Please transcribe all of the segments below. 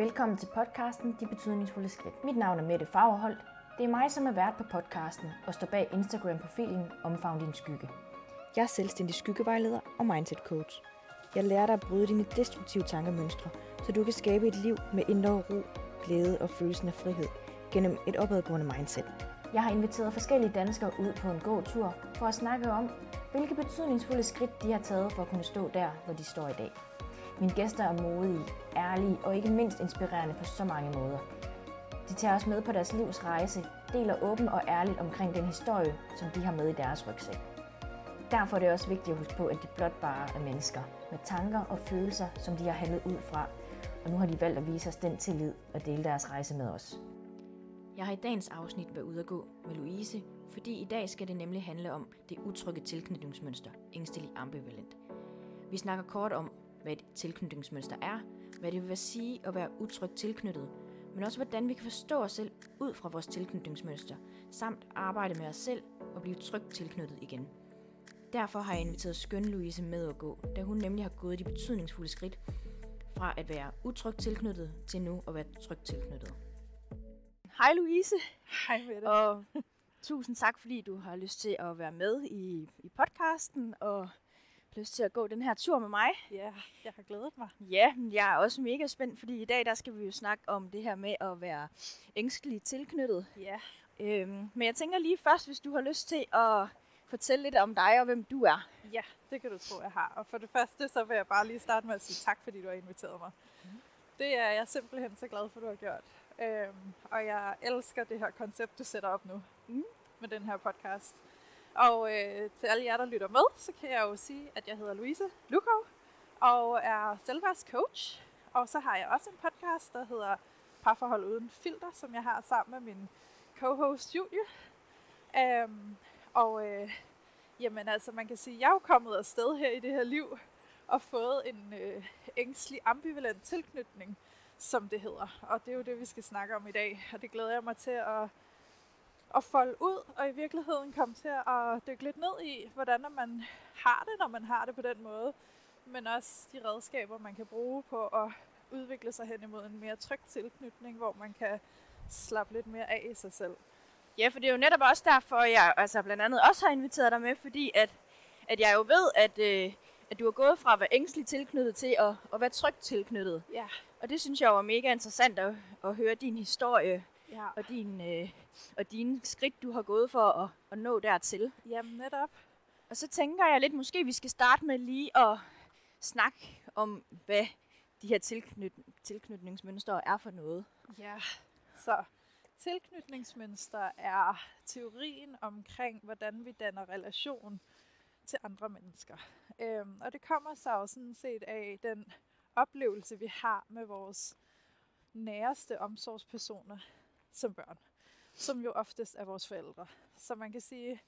Velkommen til podcasten De Betydningsfulde Skridt. Mit navn er Mette Fagerholt. Det er mig, som er vært på podcasten og står bag Instagram-profilen Omfavn din skygge. Jeg er selvstændig skyggevejleder og mindset coach. Jeg lærer dig at bryde dine destruktive tankemønstre, så du kan skabe et liv med indre ro, glæde og følelsen af frihed gennem et opadgående mindset. Jeg har inviteret forskellige danskere ud på en gåtur for at snakke om, hvilke betydningsfulde skridt de har taget for at kunne stå der, hvor de står i dag. Mine gæster er modige, ærlige og ikke mindst inspirerende på så mange måder. De tager os med på deres livs rejse, deler åbent og ærligt omkring den historie, som de har med i deres rygsæk. Derfor er det også vigtigt at huske på, at de blot bare er mennesker, med tanker og følelser, som de har handlet ud fra, og nu har de valgt at vise os den tillid og dele deres rejse med os. Jeg har i dagens afsnit været ude at gå med Louise, fordi i dag skal det nemlig handle om det utrygge tilknytningsmønster, ængstelig ambivalent. Vi snakker kort om, hvad et tilknytningsmønster er, hvad det vil sige at være utrygt tilknyttet, men også hvordan vi kan forstå os selv ud fra vores tilknytningsmønster, samt arbejde med os selv og blive trygt tilknyttet igen. Derfor har jeg inviteret skøn Louise med at gå, da hun nemlig har gået de betydningsfulde skridt fra at være utrygt tilknyttet til nu at være trygt tilknyttet. Hej Louise. Hej med det. Og tusind tak, fordi du har lyst til at være med i, i podcasten og lyst til at gå den her tur med mig. Ja, jeg har glædet mig. Ja, jeg er også mega spændt, fordi i dag der skal vi jo snakke om det her med at være ængstelig tilknyttet. Ja. Øhm, men jeg tænker lige først, hvis du har lyst til at fortælle lidt om dig og hvem du er. Ja, det kan du tro, jeg har. Og for det første, så vil jeg bare lige starte med at sige tak, fordi du har inviteret mig. Mm. Det er jeg simpelthen så glad for, du har gjort. Øhm, og jeg elsker det her koncept, du sætter op nu mm. med den her podcast. Og øh, til alle jer, der lytter med, så kan jeg jo sige, at jeg hedder Louise Lukov og er selvværdscoach. Og så har jeg også en podcast, der hedder Parforhold uden filter, som jeg har sammen med min co-host Julie. Øhm, og øh, jamen altså, man kan sige, at jeg er jo kommet afsted her i det her liv og fået en øh, ængstelig ambivalent tilknytning, som det hedder. Og det er jo det, vi skal snakke om i dag, og det glæder jeg mig til at at folde ud, og i virkeligheden komme til at dykke lidt ned i, hvordan man har det, når man har det på den måde, men også de redskaber, man kan bruge på at udvikle sig hen imod en mere tryg tilknytning, hvor man kan slappe lidt mere af i sig selv. Ja, for det er jo netop også derfor, jeg altså blandt andet også har inviteret dig med, fordi at, at jeg jo ved, at, øh, at du er gået fra at være ængstelig tilknyttet til at, at være trygt tilknyttet. Ja. Og det synes jeg var mega interessant at, at høre din historie ja. og, din, øh, og dine skridt, du har gået for at, at nå dertil. Jamen netop. Og så tænker jeg lidt, måske vi skal starte med lige at snakke om, hvad de her tilknyt, tilknytningsmønstre er for noget. Ja, så tilknytningsmønster er teorien omkring, hvordan vi danner relation til andre mennesker. Øhm, og det kommer så jo sådan set af den oplevelse, vi har med vores næreste omsorgspersoner som børn, som jo oftest er vores forældre. Så man kan sige,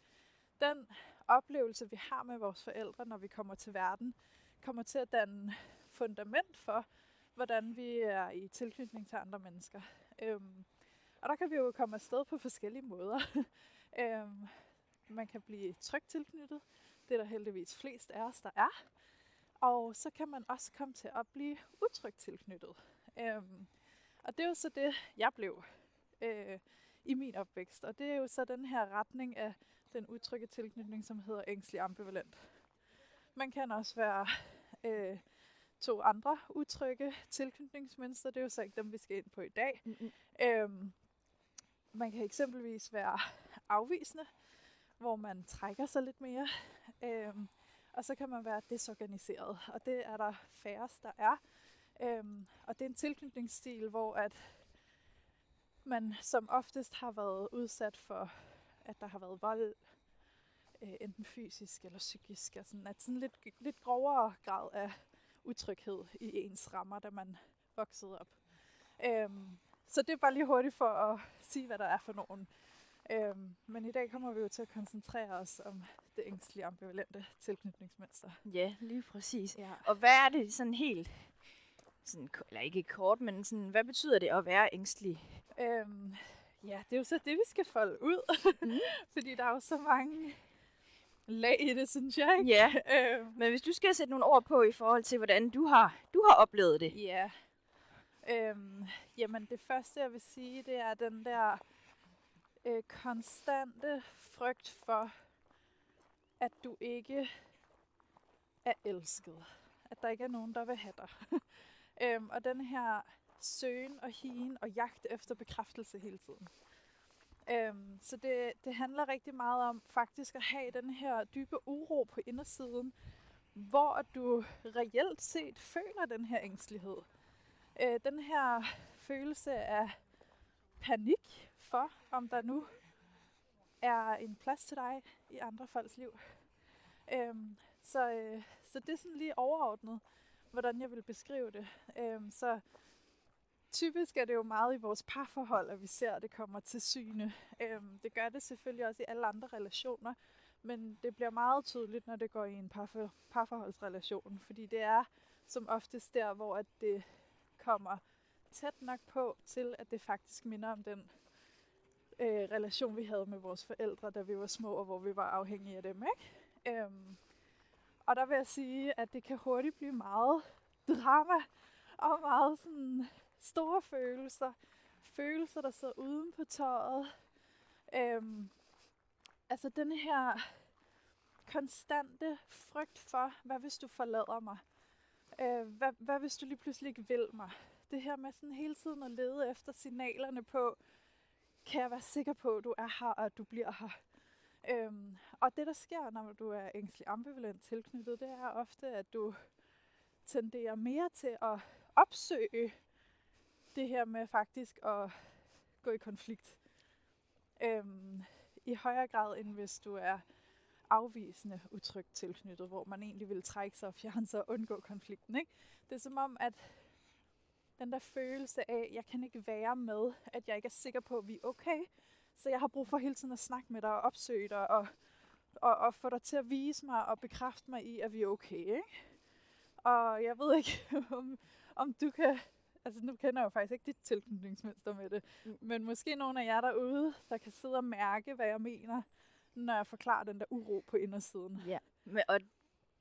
den oplevelse, vi har med vores forældre, når vi kommer til verden, kommer til at danne fundament for, hvordan vi er i tilknytning til andre mennesker. Øhm, og der kan vi jo komme afsted på forskellige måder. øhm, man kan blive trygt tilknyttet. Det er der heldigvis flest af os, der er. Og så kan man også komme til at blive utrygt tilknyttet. Øhm, og det er jo så det, jeg blev øh, i min opvækst. Og det er jo så den her retning af den utrygge tilknytning, som hedder ængstelig ambivalent. Man kan også være øh, to andre utrygge tilknytningsmønstre. Det er jo så ikke dem, vi skal ind på i dag. Mm-hmm. Øhm, man kan eksempelvis være afvisende, hvor man trækker sig lidt mere. Øhm, og så kan man være desorganiseret, og det er der færrest, der er. Øhm, og det er en tilknytningsstil, hvor at man som oftest har været udsat for, at der har været vold, øh, enten fysisk eller psykisk, og sådan, at sådan lidt, lidt grovere grad af utryghed i ens rammer, da man voksede op. Øhm, så det er bare lige hurtigt for at sige, hvad der er for nogen. Øhm, men i dag kommer vi jo til at koncentrere os om det ængstlige ambivalente tilknytningsmønster. Ja, lige præcis. Ja. Og hvad er det sådan helt, sådan, eller ikke kort, men sådan, hvad betyder det at være ængstelig? Øhm, ja, det er jo så det, vi skal folde ud. Mm. Fordi der er jo så mange lag i det, synes jeg. Ikke? Ja, øhm. men hvis du skal sætte nogle ord på i forhold til, hvordan du har, du har oplevet det. Ja, Øhm, jamen det første jeg vil sige, det er den der øh, konstante frygt for, at du ikke er elsket. At der ikke er nogen, der vil have dig. øhm, og den her søgen og hien og jagt efter bekræftelse hele tiden. Øhm, så det, det handler rigtig meget om faktisk at have den her dybe uro på indersiden, hvor du reelt set føler den her ængstelighed. Øh, den her følelse af panik for, om der nu er en plads til dig i andre folks liv. Øhm, så, øh, så det er sådan lige overordnet, hvordan jeg vil beskrive det. Øhm, så typisk er det jo meget i vores parforhold, at vi ser, at det kommer til syne. Øhm, det gør det selvfølgelig også i alle andre relationer, men det bliver meget tydeligt, når det går i en parfor- parforholdsrelation, fordi det er som oftest der, hvor at det kommer tæt nok på til, at det faktisk minder om den øh, relation, vi havde med vores forældre, da vi var små, og hvor vi var afhængige af dem. Ikke? Øhm, og der vil jeg sige, at det kan hurtigt blive meget drama, og meget sådan store følelser. Følelser, der sidder uden på tøjet. Øhm, altså den her konstante frygt for, hvad hvis du forlader mig? Øh, hvad, hvad hvis du lige pludselig ikke vil mig? Det her med sådan hele tiden at lede efter signalerne på, kan jeg være sikker på, at du er her, og at du bliver her? Øhm, og det, der sker, når du er ængstelig ambivalent tilknyttet, det er ofte, at du tenderer mere til at opsøge det her med faktisk at gå i konflikt. Øhm, I højere grad, end hvis du er afvisende utrygt tilknyttet, hvor man egentlig vil trække sig og fjerne sig og undgå konflikten. Ikke? Det er som om, at den der følelse af, at jeg kan ikke være med, at jeg ikke er sikker på, at vi er okay. Så jeg har brug for hele tiden at snakke med dig og opsøge dig og, og, og få dig til at vise mig og bekræfte mig i, at vi er okay. Ikke? Og jeg ved ikke, om, om du kan... Altså nu kender jeg jo faktisk ikke dit tilknytningsmønster med det. Mm. Men måske nogle af jer derude, der kan sidde og mærke, hvad jeg mener, når jeg forklarer den der uro på indersiden. Ja, men, og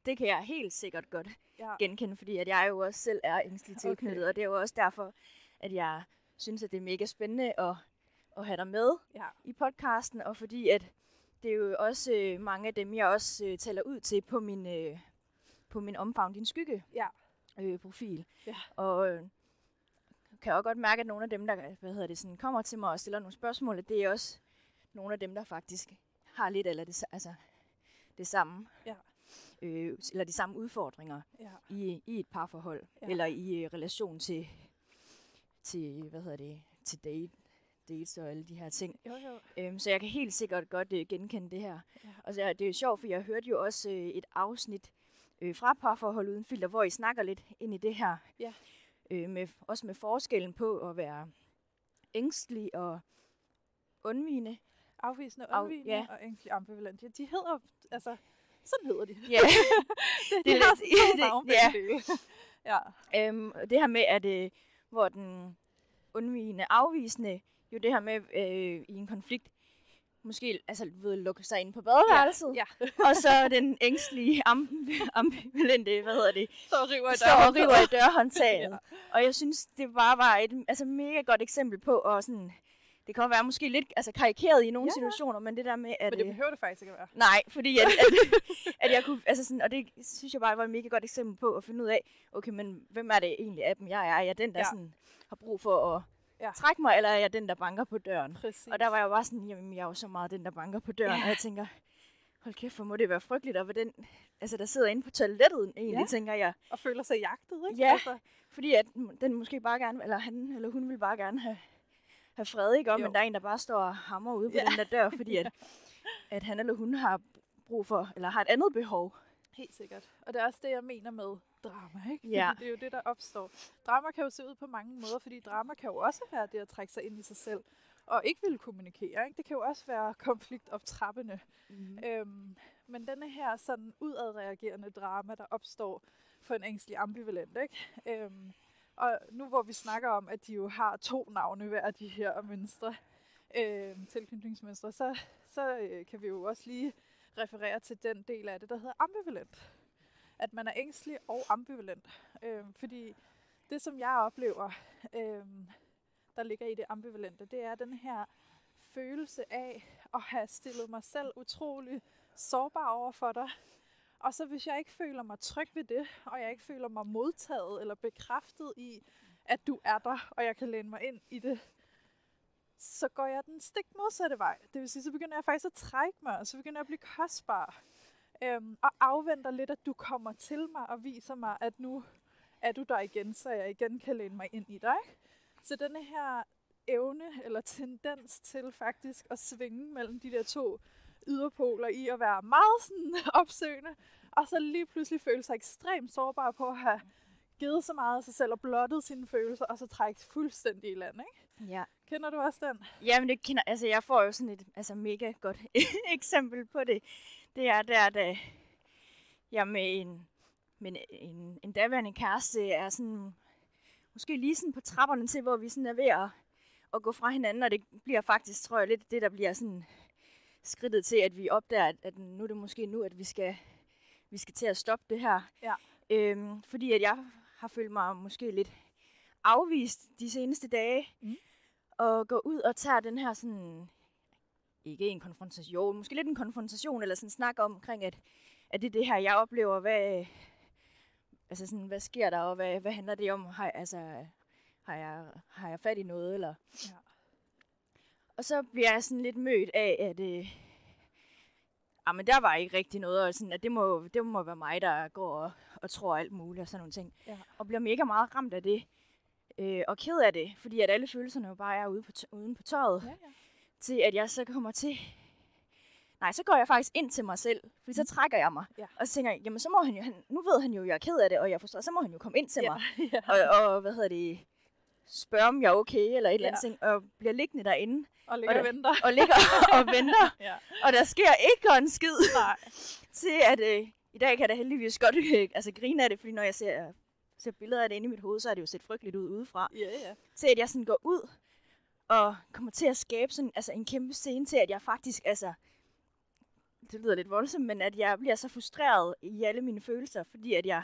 det kan jeg helt sikkert godt Ja. genkende, fordi at jeg jo også selv er ængstelig tilknyttet, okay. og det er jo også derfor, at jeg synes, at det er mega spændende at, at have dig med Ja. i podcasten, og fordi at det er jo også øh, mange af dem, jeg også øh, taler ud til på min, øh, på min omfavn din skygge Ja. øh, profil. Ja. Og øh, kan også godt mærke, at nogle af dem, der hvad hedder det, sådan, kommer til mig og stiller nogle spørgsmål, at det er også nogle af dem, der faktisk har lidt eller det, altså, det samme. Ja. Øh, eller de samme udfordringer Ja. i, i et parforhold, Ja. eller i øh, relation til, til, hvad hedder det, til date, dates og alle de her ting. Jo, jo. Øhm, så jeg kan helt sikkert godt øh, genkende det her. Ja. Og så er det jo sjovt, for jeg hørte jo også øh, et afsnit øh, fra Parforhold Uden Filter, hvor I snakker lidt ind i det her. Ja. Øh, med, også med forskellen på at være ængstelig og undvigende. Afvisende, Af- undvigende ja. og ængstelig ambivalent. Ja, de hedder, altså, sådan hedder de. Ja. det, det de er har sådan to det- navn, ja. ja. Øhm, det her med, at øh, hvor den undvigende afvisende, jo det her med øh, i en konflikt, måske altså, ved, lukke sig ind på badeværelset, Ja. og så den ængstlige, amb- ambivalente, hvad hedder det, Så river står og river i dørhåndtaget. Ja. Og jeg synes, det bare var et altså, mega godt eksempel på, og sådan, det kan være måske lidt altså, karikeret i nogle Ja, ja. situationer, men det der med, at... Men det øh, behøver det faktisk ikke at være. Nej, fordi at, at, at jeg kunne, altså sådan, og det synes jeg bare var et mega godt eksempel på at finde ud af, okay, men hvem er det egentlig af dem, jeg er? Er jeg den, der Ja. ja. sådan, har brug for at Ja. trække mig, eller er jeg den, der banker på døren? Præcis. Og der var jeg jo bare sådan, jamen jeg er jo så meget den, der banker på døren, Ja. og jeg tænker, hold kæft, hvor må det være frygteligt, og den, altså der sidder inde på toilettet egentlig, ja. tænker jeg. Og føler sig jagtet, ikke? Ja. Altså, Fordi at den måske bare gerne, eller han eller hun vil bare gerne have, have fred, ikke? Og, Jo. men der er en, der bare står og hammer ude på Ja. den der dør, fordi at, at han eller hun har brug for, eller har et andet behov. Helt sikkert. Og det er også det, jeg mener med drama, ikke? Ja. Det er jo det, der opstår. Drama kan jo se ud på mange måder, fordi drama kan jo også være det at trække sig ind i sig selv, og ikke vil kommunikere, ikke? Det kan jo også være konfliktoptrappende. Mm. Øhm, men denne her sådan udadreagerende drama, der opstår for en ængstelig ambivalent, ikke? Øhm, og nu hvor vi snakker om, at de jo har to navne hver de her mønstre, øhm, tilknytningsmønstre, så, så øh, kan vi jo også lige referere til den del af det, der hedder ambivalent. At man er ængstelig og ambivalent. Øh, fordi det, som jeg oplever, øh, der ligger i det ambivalente, det er den her følelse af at have stillet mig selv utrolig sårbar over for dig. Og så hvis jeg ikke føler mig tryg ved det, og jeg ikke føler mig modtaget eller bekræftet i, at du er der, og jeg kan læne mig ind i det, så går jeg den stik modsatte vej. Det vil sige, så begynder jeg faktisk at trække mig, og så begynder jeg at blive kostbar. Øhm, og afventer lidt, at du kommer til mig og viser mig, at nu er du der igen, så jeg igen kan læne mig ind i dig. Så denne her evne eller tendens til faktisk at svinge mellem de der to yderpoler i at være meget sådan opsøgende, og så lige pludselig føle sig ekstremt sårbar på at have givet så meget af sig selv og blottet sine følelser, og så trække fuldstændig i land, ikke? Ja. Kender du også den? Jamen det kender, altså jeg får jo sådan et altså mega godt eksempel på det. Det er der, da jeg med en, med en, en daværende kæreste er sådan, måske lige sådan på trapperne til, hvor vi sådan er ved at, at gå fra hinanden, og det bliver faktisk, tror jeg, lidt det, der bliver sådan skridtet til, at vi opdager, at, at nu er det måske nu, at vi skal, vi skal til at stoppe det her. Ja. Øhm, fordi at jeg har følt mig måske lidt afvist de seneste dage, Mm. og gå ud og tage den her sådan, ikke en konfrontation, måske lidt en konfrontation, eller sådan snak om, omkring, at, at det er det her, jeg oplever, hvad, altså sådan, hvad sker der, og hvad, hvad handler det om? Har, altså, har jeg, har jeg fat i noget, eller... Ja. Og så bliver jeg sådan lidt mødt af, at øh, ah, men der var ikke rigtig noget, og sådan, at det må, det må være mig, der går og, og tror alt muligt og sådan nogle ting. Ja. Og bliver mega meget ramt af det, øh, og ked af det, fordi at alle følelserne jo bare er ude på, uden på tøjet, Ja, ja. til at jeg så kommer til... Nej, så går jeg faktisk ind til mig selv, fordi så trækker jeg mig. Ja. Og så tænker jeg, jamen så må han jo, han, nu ved han jo, at jeg er ked af det, og jeg forstår, så må han jo komme ind til Ja, mig ja. og, og hvad hedder det, spørge om jeg er okay, eller et eller andet Ja. ting, og bliver liggende derinde, Og ligger Og og det- venter. og ligger og venter, Ja. og der sker ikke en skid Nej. til, at øh, i dag kan jeg da heldigvis godt øh, altså, grine af det, fordi når jeg ser, ser billeder af det inde i mit hoved, så er det jo set frygteligt ud udefra, Ja, ja. til at jeg sådan går ud og kommer til at skabe sådan, altså, en kæmpe scene til, at jeg faktisk, altså, det lyder lidt voldsomt, men at jeg bliver så frustreret i alle mine følelser, fordi at jeg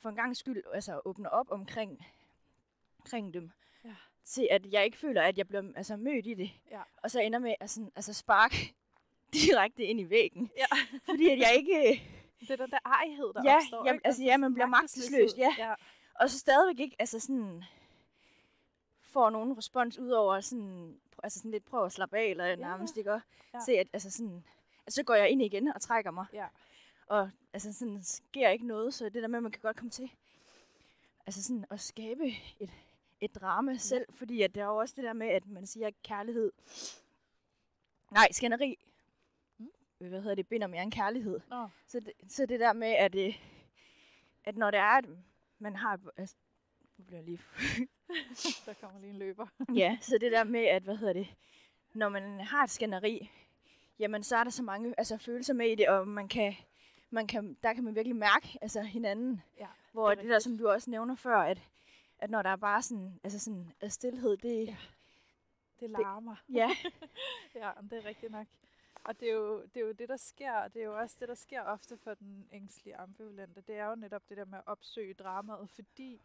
for en gang skyld altså, åbner op omkring, omkring dem. Ja. Til at jeg ikke føler, at jeg bliver altså, mødt i det. Ja. Og så ender med at sådan, altså, spark direkte ind i væggen. Ja. Fordi at jeg ikke... Det er den der ejhed, der Ja, opstår. ikke? altså, ja, man bliver magtesløs, ja. ja. Og så stadigvæk ikke altså sådan, får nogen respons ud over sådan, altså sådan lidt prøv at slappe af, eller ja, nærmest ikke og Ja. se, at, altså sådan, at så går jeg ind igen og trækker mig. Ja. Og altså sådan, sker ikke noget, så det der med, at man kan godt komme til altså sådan at skabe et, et drama selv, fordi at der er jo også det der med, at man siger, at kærlighed, nej, skænderi. Hvad hedder det, binder mere end kærlighed. Nå, Så det, så det der med, at, øh, at når det er, at man har... Altså, nu bliver jeg lige... der kommer lige en løber. ja, så det der med, at, hvad hedder det, når man har et skænderi, jamen så er der så mange altså, følelser med i det, og man kan, man kan, der kan man virkelig mærke altså, hinanden. Ja, Hvor det, det der, som du også nævner før, at, at når der er bare sådan, altså sådan stillhed, det, Ja. Det larmer. ja, Ja, men det er rigtigt nok. Og det er, jo, det er jo det, der sker, og det er jo også det, der sker ofte for den ængstlige ambivalente. Det er jo netop det der med at opsøge dramaet, fordi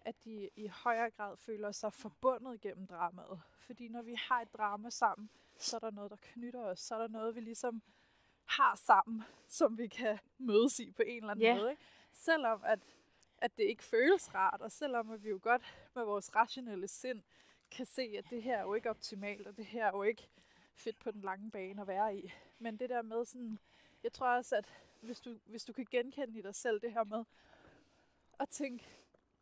at de i højere grad føler sig forbundet gennem dramaet. Fordi når vi har et drama sammen, så er der noget, der knytter os. Så er der noget, vi ligesom har sammen, som vi kan mødes i på en eller anden Ja. måde. Ikke? Selvom at, at det ikke føles rart, og selvom at vi jo godt med vores rationelle sind kan se, at det her er jo ikke optimalt, og det her er jo ikke fedt på den lange bane at være i. Men det der med sådan, jeg tror også, at hvis du, hvis du kan genkende i dig selv det her med at tænke,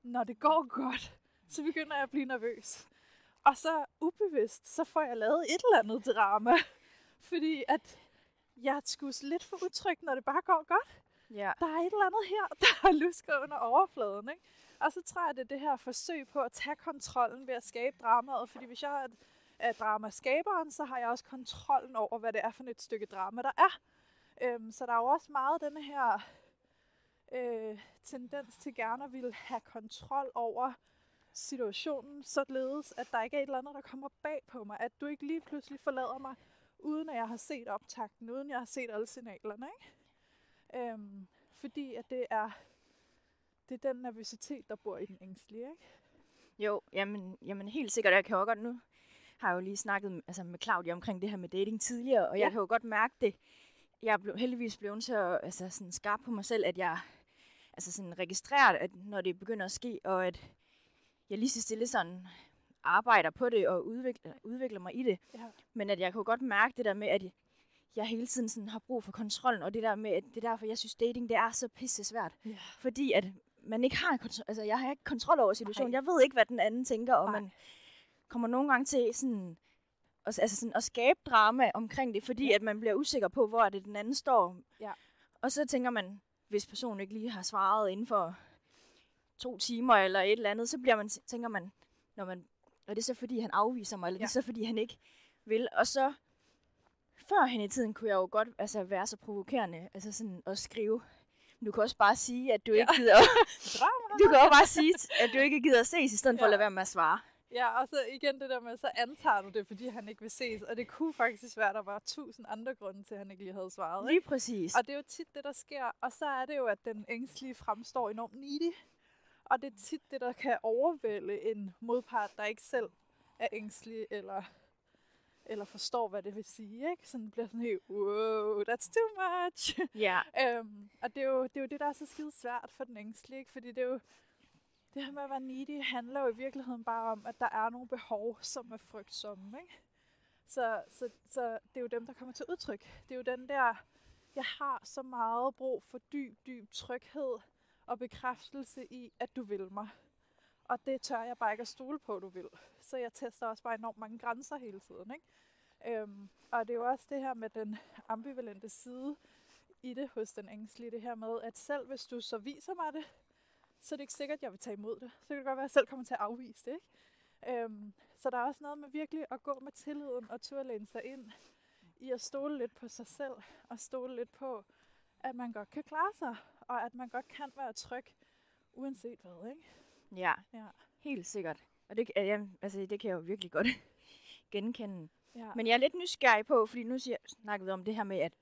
når det går godt, så begynder jeg at blive nervøs. Og så ubevidst, så får jeg lavet et eller andet drama. Fordi at jeg er sgu lidt for utryg, når det bare går godt ja, der er et eller andet her, der er lusker under overfladen. Ikke? Og så tror jeg, det er det her forsøg på at tage kontrollen ved at skabe dramaet. Fordi hvis jeg er, er dramaskaberen, så har jeg også kontrollen over, hvad det er for et stykke drama, der er. Øhm, så der er jo også meget denne her øh, tendens til gerne at ville have kontrol over situationen, således at der ikke er et eller andet, der kommer bag på mig. At du ikke lige pludselig forlader mig, uden at jeg har set optakten, uden jeg har set alle signalerne. Ikke? Øhm, fordi at det er, det er den nervøsitet, der bor i den ængstlige, ikke? Jo, jamen, jamen helt sikkert. Jeg kan også godt nu har jo lige snakket altså med Claudia omkring det her med dating tidligere, og ja. jeg kan jo godt mærke det. Jeg er blevet, heldigvis blevet så altså sådan skarp på mig selv, at jeg altså sådan registrerer, at når det begynder at ske, og at jeg lige så stille sådan arbejder på det og udvikler, udvikler mig i det. Ja. Men at jeg kunne godt mærke det der med, at jeg hele tiden sådan har brug for kontrollen, og det der med, at det er derfor, jeg synes, dating det er så pisse svært. Ja. Fordi at man ikke har kontrol, altså jeg har ikke kontrol over situationen. Nej. Jeg ved ikke, hvad den anden tænker, og Nej. man kommer nogle gange til sådan, at, altså sådan at skabe drama omkring det, fordi ja. at man bliver usikker på, hvor er det den anden står. Ja. Og så tænker man, hvis personen ikke lige har svaret inden for to timer eller et eller andet, så bliver man, tænker man, når man, er det så fordi, han afviser mig, eller ja. Ja. det er så fordi, han ikke vil. Og så før hen i tiden kunne jeg jo godt altså, være så provokerende, altså sådan at skrive. Men du kan også bare sige, at du Ja. ikke gider, du kan også bare sige, at du ikke gider at ses, i stedet for at Ja. lade være med at svare. Ja, og så igen det der med, så antager du det, fordi han ikke vil ses. Og det kunne faktisk være, at der var tusind andre grunde til, at han ikke lige havde svaret. Lige Ikke? præcis. Og det er jo tit det, der sker. Og så er det jo, at den ængstlige fremstår enormt needy. Og det er tit det, der kan overvælde en modpart, der ikke selv er ængstelig eller, eller forstår, hvad det vil sige. Ikke? Sådan bliver sådan helt, wow, that's too much. Ja, Øhm, og det er, jo, det er jo det, der er så skide svært for den ængstlige, ikke? fordi det er jo, det her med at være needy handler jo i virkeligheden bare om, at der er nogle behov, som er frygtsomme, ikke? Så, så, så det er jo dem, der kommer til udtryk. Det er jo den der, jeg har så meget brug for dyb, dyb tryghed og bekræftelse i, at du vil mig. Og det tør jeg bare ikke at stole på, du vil. Så jeg tester også bare enormt mange grænser hele tiden, ikke? Øhm, og det er jo også det her med den ambivalente side, i det hos den ængstlige, det her med, at selv hvis du så viser mig det, så er det ikke sikkert, at jeg vil tage imod det. Så kan det godt være, at jeg selv kommer til at afvise det. Ikke? Øhm, så der er også noget med virkelig at gå med tilliden og turde læne sig ind i at stole lidt på sig selv og stole lidt på, at man godt kan klare sig, og at man godt kan være tryg, uanset hvad. Ikke? ja, Ja. helt sikkert. Og det, ja, altså, det kan jeg jo virkelig godt genkende. Ja. Men jeg er lidt nysgerrig på, fordi nu siger, snakkede vi om det her med, at,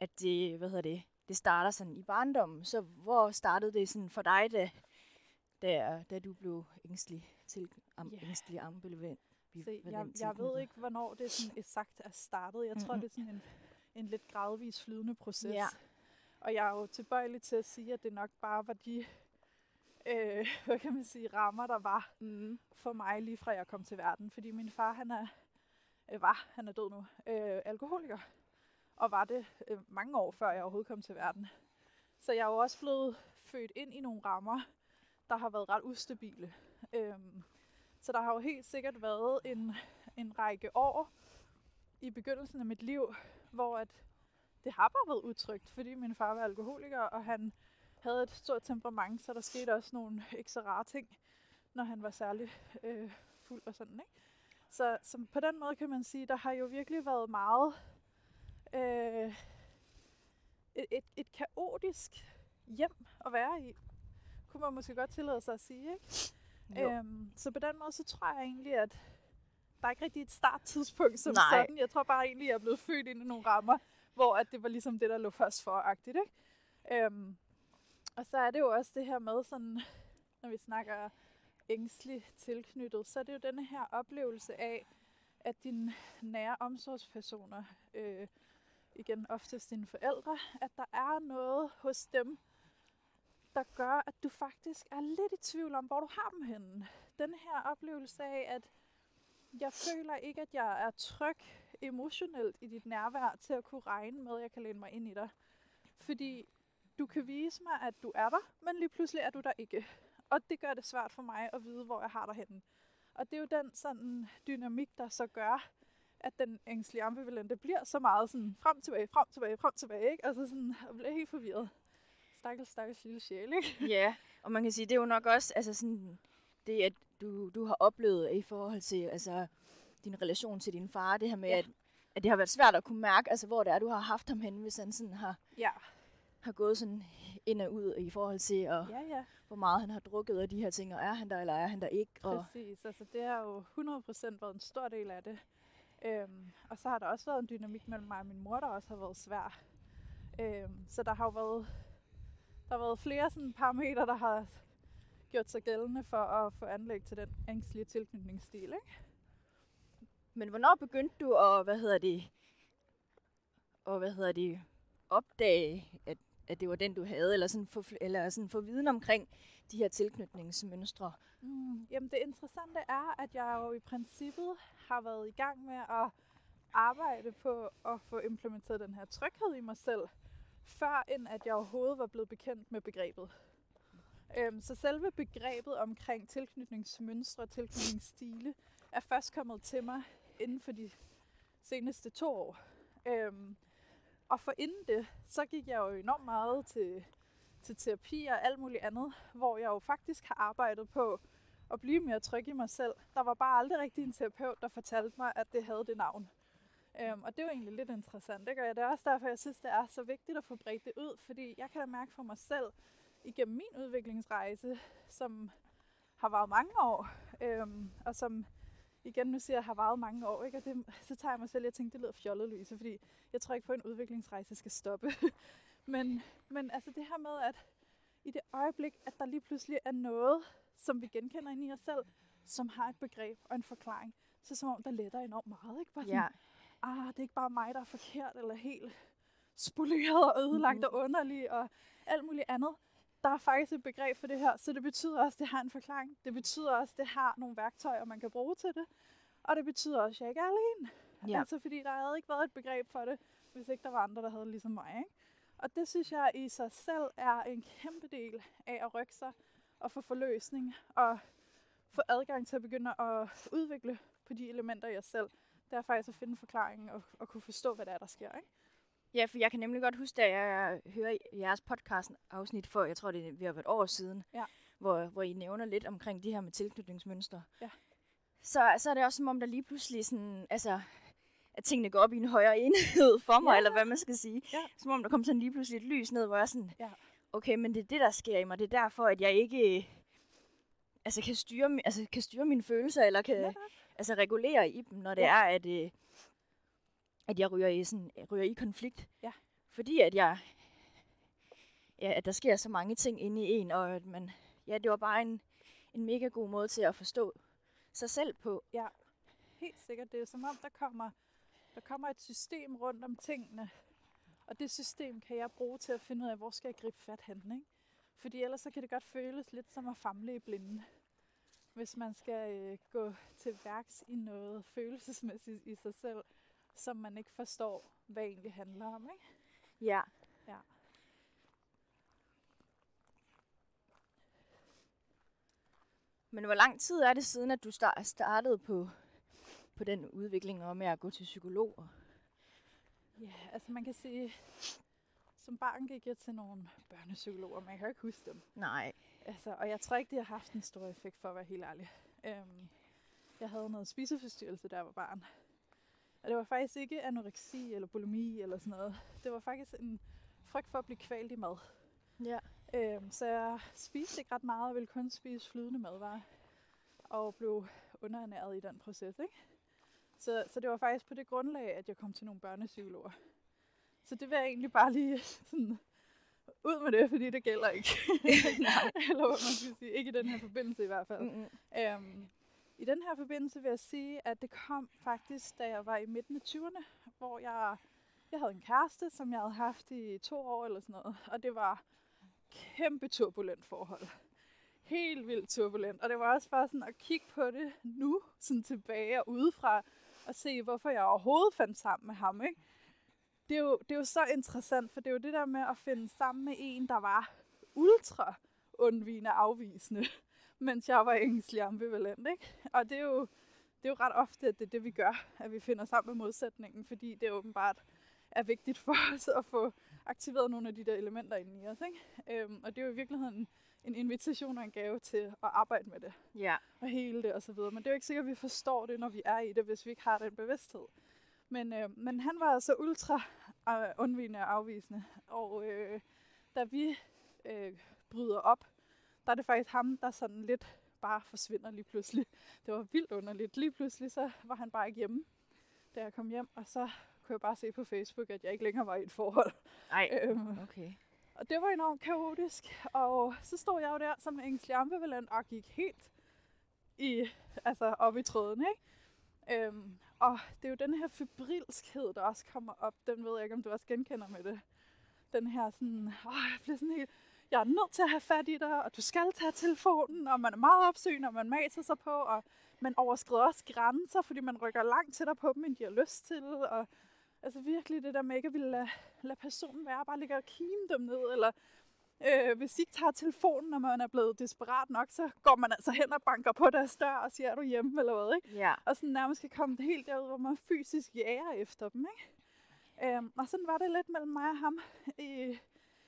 at det, hvad hedder det, det starter sådan i barndommen. Så hvor startede det sådan for dig, da, da, da du blev ængstelig til am, Ja. ængstelig ambivalent? Jeg, jeg ved ikke, hvornår det sådan eksakt er startet. Jeg tror, Mhm. det er sådan en, en lidt gradvis flydende proces. Ja. Og jeg er jo tilbøjelig til at sige, at det nok bare var de øh, hvad kan man sige, rammer, der var Mm. for mig lige fra jeg kom til verden. Fordi min far, han er, øh, var, han er død nu, øh, alkoholiker. Og var det øh, mange år før jeg overhovedet kom til verden. Så jeg er jo også blevet født ind i nogle rammer, der har været ret ustabile. Øhm, så der har jo helt sikkert været en, en række år i begyndelsen af mit liv, hvor at det har bare været utrygt, fordi min far var alkoholiker, og han havde et stort temperament, så der skete også nogle ikke så rare ting, når han var særlig øh, fuld og sådan, ikke? Så, så på den måde kan man sige, der har jo virkelig været meget øh, et, et, et kaotisk hjem at være i, kunne man måske godt tillade sig at sige, ikke? Jo. Øhm, så på den måde, så tror jeg egentlig, at der er ikke rigtig et starttidspunkt som Nej. sådan. Jeg tror bare egentlig, at jeg er blevet født ind i nogle rammer, hvor at det var ligesom det, der lå først for-agtigt, ikke? Øhm, og så er det jo også det her med sådan, når vi snakker ængstelig tilknyttet, så er det jo denne her oplevelse af, at dine nære omsorgspersoner, øh, igen oftest dine forældre, at der er noget hos dem, der gør, at du faktisk er lidt i tvivl om, hvor du har dem henne. Den her oplevelse af, at jeg føler ikke, at jeg er tryg emotionelt i dit nærvær til at kunne regne med, at jeg kan læne mig ind i dig. Fordi du kan vise mig, at du er der, men lige pludselig er du der ikke. Og det gør det svært for mig at vide, hvor jeg har dig henne. Og det er jo den sådan dynamik, der så gør, at den ængstlige ambivalente bliver så meget sådan frem tilbage, frem tilbage, frem tilbage, ikke? Altså sådan, jeg bliver helt forvirret. Stakkels, stakkels lille sjæl, ikke? Ja, og man kan sige, det er jo nok også altså sådan, det, at du, du har oplevet i forhold til altså, din relation til din far, det her med, Ja. at, at det har været svært at kunne mærke, altså, hvor det er, du har haft ham henne, hvis han sådan har, Ja. har gået sådan ind og ud i forhold til, og, Ja, ja. hvor meget han har drukket af de her ting, og er han der, eller er han der ikke? Og, Præcis, altså det har jo 100% været en stor del af det. Øhm, og så har der også været en dynamik mellem mig og min mor, der også har været svær. Øhm, så der har jo været, der har været flere sådan parametre, der har gjort sig gældende for at få anlæg til den ængstlige tilknytningsstil. Ikke? Men hvornår begyndte du at, hvad hedder det, og hvad hedder det, opdage, at, at det var den, du havde, eller sådan få, eller sådan få viden omkring de her tilknytningsmønstre? Mm, jamen det interessante er, at jeg jo i princippet har været i gang med at arbejde på at få implementeret den her tryghed i mig selv, før end at jeg overhovedet var blevet bekendt med begrebet. Øhm, så selve begrebet omkring tilknytningsmønstre og tilknytningsstile er først kommet til mig inden for de seneste to år. Øhm, og for inden det, så gik jeg jo enormt meget til, til terapi og alt muligt andet, hvor jeg jo faktisk har arbejdet på at blive mere tryg i mig selv. Der var bare aldrig rigtig en terapeut, der fortalte mig, at det havde det navn. Øhm, og det var egentlig lidt interessant. Det, Og jeg. det er også derfor, jeg synes, det er så vigtigt at få bredt det ud, fordi jeg kan da mærke for mig selv, igennem min udviklingsrejse, som har varet mange år, øhm, og som igen nu siger jeg, har varet mange år, ikke? og det, så tager jeg mig selv, jeg tænkte, det lyder fjollet, Louise, fordi jeg tror ikke på, at en udviklingsrejse skal stoppe. men, men altså det her med, at i det øjeblik, at der lige pludselig er noget, som vi genkender ind i os selv, som har et begreb og en forklaring, så som om der letter enormt meget. Ikke? Bare sådan, ja. ah, det er ikke bare mig, der er forkert, eller helt spoleret og ødelagt mm-hmm. og underlig, og alt muligt andet der er faktisk et begreb for det her, så det betyder også, at det har en forklaring. Det betyder også, at det har nogle værktøjer, man kan bruge til det. Og det betyder også, at jeg ikke er alene. Ja. Altså fordi der havde ikke været et begreb for det, hvis ikke der var andre, der havde ligesom mig. Ikke? Og det synes jeg i sig selv er en kæmpe del af at rykke sig og få forløsning og få adgang til at begynde at udvikle på de elementer i os selv. Det er faktisk at finde forklaringen og, og kunne forstå, hvad det er, der sker. Ikke? Ja, for jeg kan nemlig godt huske, at jeg hører jeres podcast-afsnit for, jeg tror, det er ved at være et år siden, ja. hvor, hvor I nævner lidt omkring de her med tilknytningsmønstre. Ja. Så, så er det også som om, der lige pludselig sådan, altså, at tingene går op i en højere enhed for mig, ja. eller hvad man skal sige. Ja. Som om der kommer sådan lige pludselig et lys ned, hvor jeg sådan, ja. okay, men det er det, der sker i mig. Det er derfor, at jeg ikke altså, kan, styre, altså, kan styre mine følelser, eller kan ja. altså, regulere i dem, når det ja. er, at, øh, at jeg ryger i, sådan, ryger i konflikt. Ja. Fordi at jeg, ja, at der sker så mange ting inde i en, og at man, ja, det var bare en, en mega god måde til at forstå sig selv på. Ja, helt sikkert. Det er som om, der kommer, der kommer et system rundt om tingene, og det system kan jeg bruge til at finde ud af, hvor skal jeg gribe fat hen, ikke? Fordi ellers så kan det godt føles lidt som at famle i blinde. Hvis man skal øh, gå til værks i noget følelsesmæssigt i sig selv, som man ikke forstår, hvad det egentlig handler om, ikke? Ja. Ja. Men hvor lang tid er det siden, at du startede på, på den udvikling og med at gå til psykolog? Ja, altså man kan sige, som barn gik jeg til nogle børnepsykologer, men jeg kan ikke huske dem. Nej. Altså, og jeg tror ikke, det har haft en stor effekt, for at være helt ærlig. Øhm, jeg havde noget spiseforstyrrelse, da jeg var barn. Og det var faktisk ikke anoreksi eller bulimi eller sådan noget. Det var faktisk en frygt for at blive kvalt i mad. Ja. Øhm, så jeg spiste ikke ret meget og ville kun spise flydende madvarer. Og blev underernæret i den proces, ikke? Så, så det var faktisk på det grundlag, at jeg kom til nogle børnepsykologer. Så det vil jeg egentlig bare lige sådan, ud med det, fordi det gælder ikke. Eller hvad man skal sige. Ikke i den her forbindelse i hvert fald. Mm-hmm. Øhm, i den her forbindelse vil jeg sige, at det kom faktisk, da jeg var i midten af 20'erne, hvor jeg, jeg havde en kæreste, som jeg havde haft i to år eller sådan noget. Og det var kæmpe turbulent forhold. Helt vildt turbulent. Og det var også bare sådan at kigge på det nu, sådan tilbage og udefra, og se, hvorfor jeg overhovedet fandt sammen med ham. Ikke? Det, er jo, det er jo så interessant, for det er jo det der med at finde sammen med en, der var ultra undvigende afvisende mens jeg var ængstelig ambivalent. Ikke? Og det er, jo, det er jo ret ofte, at det er det, vi gør, at vi finder sammen med modsætningen, fordi det åbenbart er vigtigt for os at få aktiveret nogle af de der elementer inde i os. Ikke? Øhm, og det er jo i virkeligheden en invitation og en gave til at arbejde med det. Ja. Og hele det og så videre. Men det er jo ikke sikkert, at vi forstår det, når vi er i det, hvis vi ikke har den bevidsthed. Men, øh, men han var altså ultra øh, undvigende og afvisende. Og øh, da vi øh, bryder op, der er det faktisk ham, der sådan lidt bare forsvinder lige pludselig. Det var vildt underligt. Lige pludselig så var han bare ikke hjemme, da jeg kom hjem, og så kunne jeg bare se på Facebook, at jeg ikke længere var i et forhold. Nej, øhm, okay. Og det var enormt kaotisk, og så stod jeg jo der som ængstelig ambivalent og gik helt i, altså op i tråden, ikke? Øhm, og det er jo den her febrilskhed, der også kommer op. Den ved jeg ikke, om du også genkender med det. Den her sådan, åh, jeg bliver sådan helt, jeg er nødt til at have fat i dig, og du skal tage telefonen, og man er meget opsøgende, og man maser sig på, og man overskrider også grænser, fordi man rykker langt tættere på dem, end de har lyst til, og altså virkelig det der med ikke at ville lade, lade personen være, bare ligge og kime dem ned, eller øh, hvis de ikke tager telefonen, når man er blevet desperat nok, så går man altså hen og banker på deres dør og siger, er du hjemme, eller hvad, ikke? Ja. Og sådan nærmest kan komme helt derud, hvor man fysisk jager efter dem, ikke? Øhm, og sådan var det lidt mellem mig og ham i,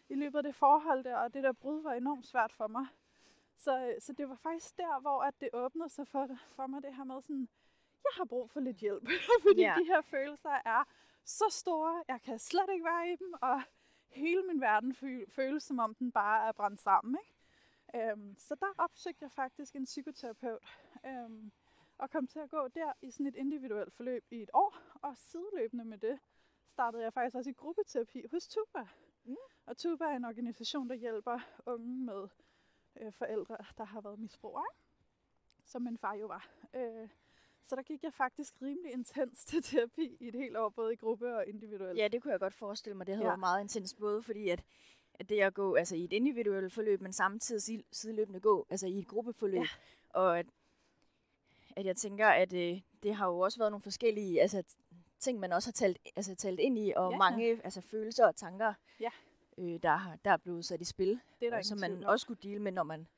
i løbet af det forhold der, og det der brud var enormt svært for mig. Så, så det var faktisk der, hvor at det åbnede sig for, for mig, det her med sådan, jeg har brug for lidt hjælp, fordi Ja. de her følelser er så store, jeg kan slet ikke være i dem, og hele min verden fø- føles som om den bare er brændt sammen. Ikke? Øhm, så der opsøgte jeg faktisk en psykoterapeut, øhm, og kom til at gå der i sådan et individuelt forløb i et år, og sideløbende med det startede jeg faktisk også i gruppeterapi hos Tuba. Mm. Og Tuba er en organisation, der hjælper unge med øh, forældre, der har været misbrugere, som min far jo var. Øh, så der gik jeg faktisk rimelig intens til terapi i et helt år, både i gruppe og individuelt. Ja, det kunne jeg godt forestille mig. Det havde Ja. været meget intens, både fordi at, at det at gå altså, i et individuelt forløb, men samtidig sid- sideløbende gå altså, i et gruppeforløb. Ja. Og at, at jeg tænker, at øh, det har jo også været nogle forskellige altså, ting, man også har talt, altså, talt ind i, og Ja. mange altså, følelser og tanker, Ja. øh, der, har, der er blevet sat i spil, det er der og som man også skulle deale med, når man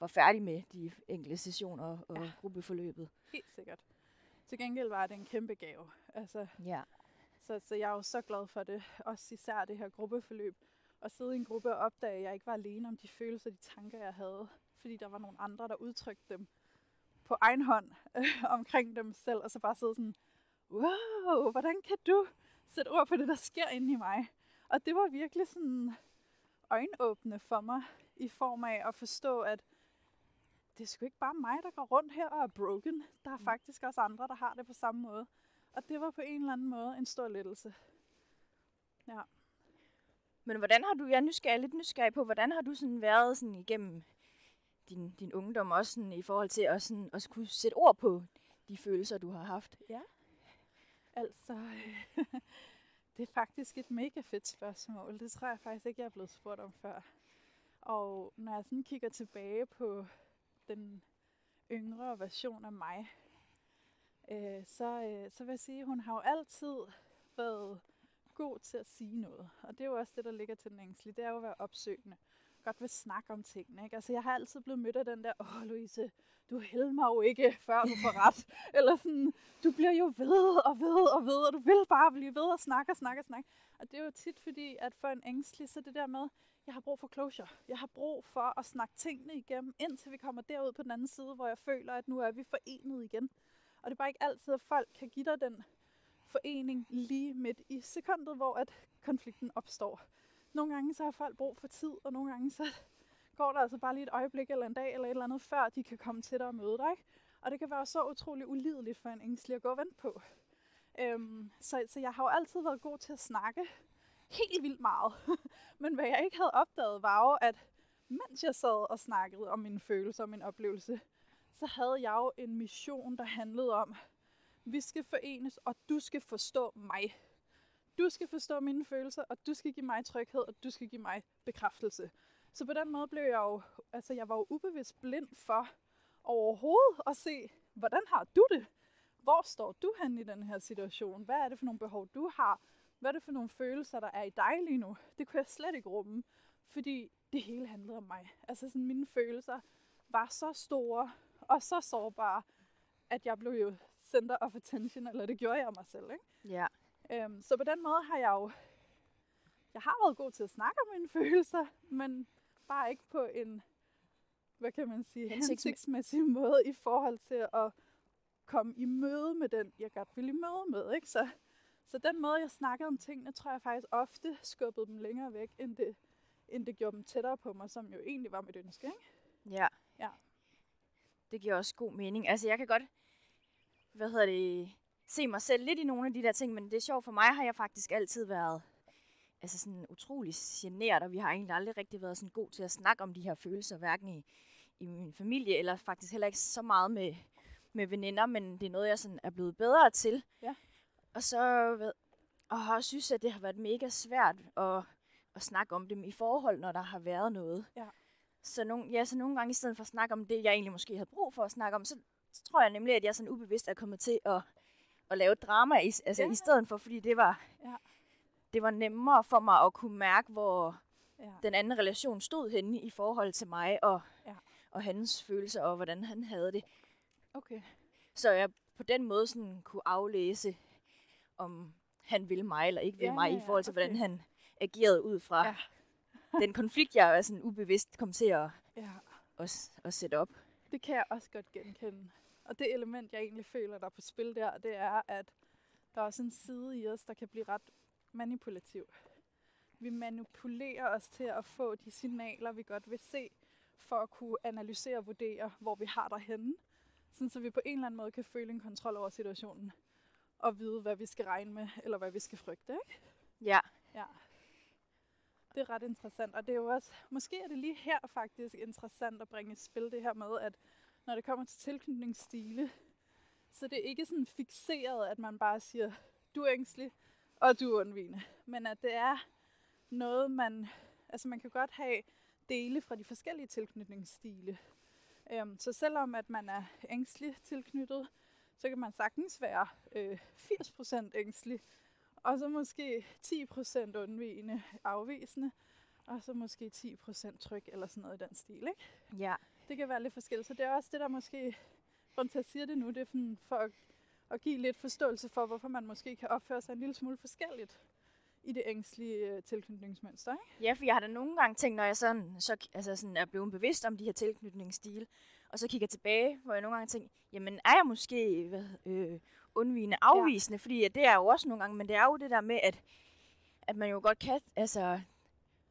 var færdig med de enkelte sessioner og, ja. gruppeforløbet. Helt sikkert. Til gengæld var det en kæmpe gave. Altså, Ja. Så, så jeg er jo så glad for det. Også især det her gruppeforløb. At sidde i en gruppe og opdage, at jeg ikke var alene om de følelser og de tanker, jeg havde. Fordi der var nogle andre, der udtrykte dem på egen hånd øh, omkring dem selv. Og så bare sidde sådan, wow, hvordan kan du sætte ord på det, der sker inde i mig? Og det var virkelig sådan øjenåbne for mig i form af at forstå, at det er sgu ikke bare mig, der går rundt her og er broken. Der er Mm. faktisk også andre, der har det på samme måde. Og det var på en eller anden måde en stor lettelse. Ja. Men hvordan har du, jeg er nysgerrig, lidt nysgerrig på, hvordan har du sådan været sådan igennem din, din ungdom, også sådan i forhold til at, sådan, at kunne sætte ord på de følelser, du har haft? Altså, det er faktisk et mega fedt spørgsmål. Det tror jeg faktisk ikke, jeg er blevet spurgt om før. Og når jeg sådan kigger tilbage på den yngre version af mig, øh, så, øh, så vil jeg sige, at hun har jo altid været god til at sige noget. Og det er jo også det, der ligger til den ængstlige. Det er jo at være opsøgende. Godt vil snakke om tingene. Ikke? Altså, jeg har altid blevet mødt af den der, åh Louise, du hælder mig jo ikke, før du får ret. Eller sådan, du bliver jo ved og ved og ved, og du vil bare blive ved og snakke og snakke og snakke. Og det er jo tit fordi, at for en ængstelig, så det der med, jeg har brug for closure. Jeg har brug for at snakke tingene igennem, indtil vi kommer derud på den anden side, hvor jeg føler, at nu er vi forenet igen. Og det er bare ikke altid, at folk kan give dig den forening lige midt i sekundet, hvor at konflikten opstår. Nogle gange så har folk brug for tid, og nogle gange så går der altså bare lige et øjeblik eller en dag eller et eller andet, før de kan komme til dig og møde dig. Ikke? Og det kan være så utrolig ulideligt for en ængstelig at gå og vente på. Øhm, så, så jeg har jo altid været god til at snakke helt vildt meget. Men hvad jeg ikke havde opdaget var jo, at mens jeg sad og snakkede om mine følelser og min oplevelse, så havde jeg jo en mission, der handlede om, vi skal forenes, og du skal forstå mig. Du skal forstå mine følelser, og du skal give mig tryghed, og du skal give mig bekræftelse. Så på den måde blev jeg jo, altså jeg var jo ubevidst blind for overhovedet at se, hvordan har du det? Hvor står du hen i den her situation? Hvad er det for nogle behov, du har? Hvad er det for nogle følelser, der er i dig lige nu? Det kunne jeg slet ikke rumme, fordi det hele handlede om mig. Altså sådan, mine følelser var så store og så sårbare, at jeg blev jo center of attention, eller det gjorde jeg mig selv. Ikke? Ja. Øhm, så på den måde har jeg jo, jeg har været god til at snakke om mine følelser, men bare ikke på en, hvad kan man sige, Hensigtsmæ- hensigtsmæssig måde i forhold til at komme i møde med den, jeg godt ville i møde med. Ikke? Så, så den måde, jeg snakkede om tingene, tror jeg faktisk ofte skubbede dem længere væk, end det, end det gjorde dem tættere på mig, som jo egentlig var mit ønske. Ikke? Ja. Ja. Det giver også god mening. Altså, jeg kan godt, hvad hedder det, se mig selv lidt i nogle af de der ting, men det er sjovt for mig, har jeg faktisk altid været altså sådan utrolig generet, og vi har egentlig aldrig rigtig været sådan god til at snakke om de her følelser, hverken i, i min familie, eller faktisk heller ikke så meget med, med veninder, men det er noget, jeg sådan er blevet bedre til. Ja. Og så ved, og har synes, at det har været mega svært at, at snakke om dem i forhold, når der har været noget. Ja. Så, nogle, ja, så nogle gange i stedet for at snakke om det, jeg egentlig måske havde brug for at snakke om, så, så tror jeg nemlig, at jeg sådan ubevidst er kommet til at, at lave drama i, altså Ja. i stedet for, fordi det var, Ja. det var nemmere for mig at kunne mærke, hvor Ja. den anden relation stod henne i forhold til mig og, Ja. og hans følelser og hvordan han havde det. Okay. Så jeg på den måde sådan kunne aflæse, om han ville mig eller ikke ville Ja, mig, ja, i forhold til, okay. hvordan han agerede ud fra Ja. den konflikt, jeg er sådan ubevidst kom til at, Ja. at, at sætte op. Det kan jeg også godt genkende. Og det element, jeg egentlig føler, der er på spil der, det er, at der er også en side i os, der kan blive ret manipulativ. Vi manipulerer os til at få de signaler, vi godt vil se, for at kunne analysere og vurdere, hvor vi har derhenne. Sådan så vi på en eller anden måde kan føle en kontrol over situationen. Og vide, hvad vi skal regne med, eller hvad vi skal frygte. Ikke? Ja, Ja. Det er ret interessant, og det er jo også, måske er det lige her faktisk interessant at bringe i spil det her med, at når det kommer til tilknytningsstile, så det er ikke sådan fixeret, at man bare siger, du er ængstelig, og du er undvigende. Men at det er noget, man, altså man kan godt have dele fra de forskellige tilknytningsstile. Øhm, så selvom at man er ængstelig tilknyttet, så kan man sagtens være øh, 80% ængstelig, og så måske 10% undvigende afvisende, og så måske 10% tryg eller sådan noget i den stil. Ikke? ja, Det kan være lidt forskelligt. Så det er også det, der måske, grund til at sige det nu, det er for at, at give lidt forståelse for, hvorfor man måske kan opføre sig en lille smule forskelligt i det ængstlige øh, tilknytningsmønster. Ikke? Ja, for jeg har da nogle gange tænkt, når jeg sådan, så, altså sådan er blevet bevidst om de her tilknytningsstile, og så kigger tilbage, hvor jeg nogle gange tænker, jamen er jeg måske hvad, øh, undvigende afvisende? Ja. Fordi at det er jo også nogle gange, men det er jo det der med, at, at man jo godt kan altså,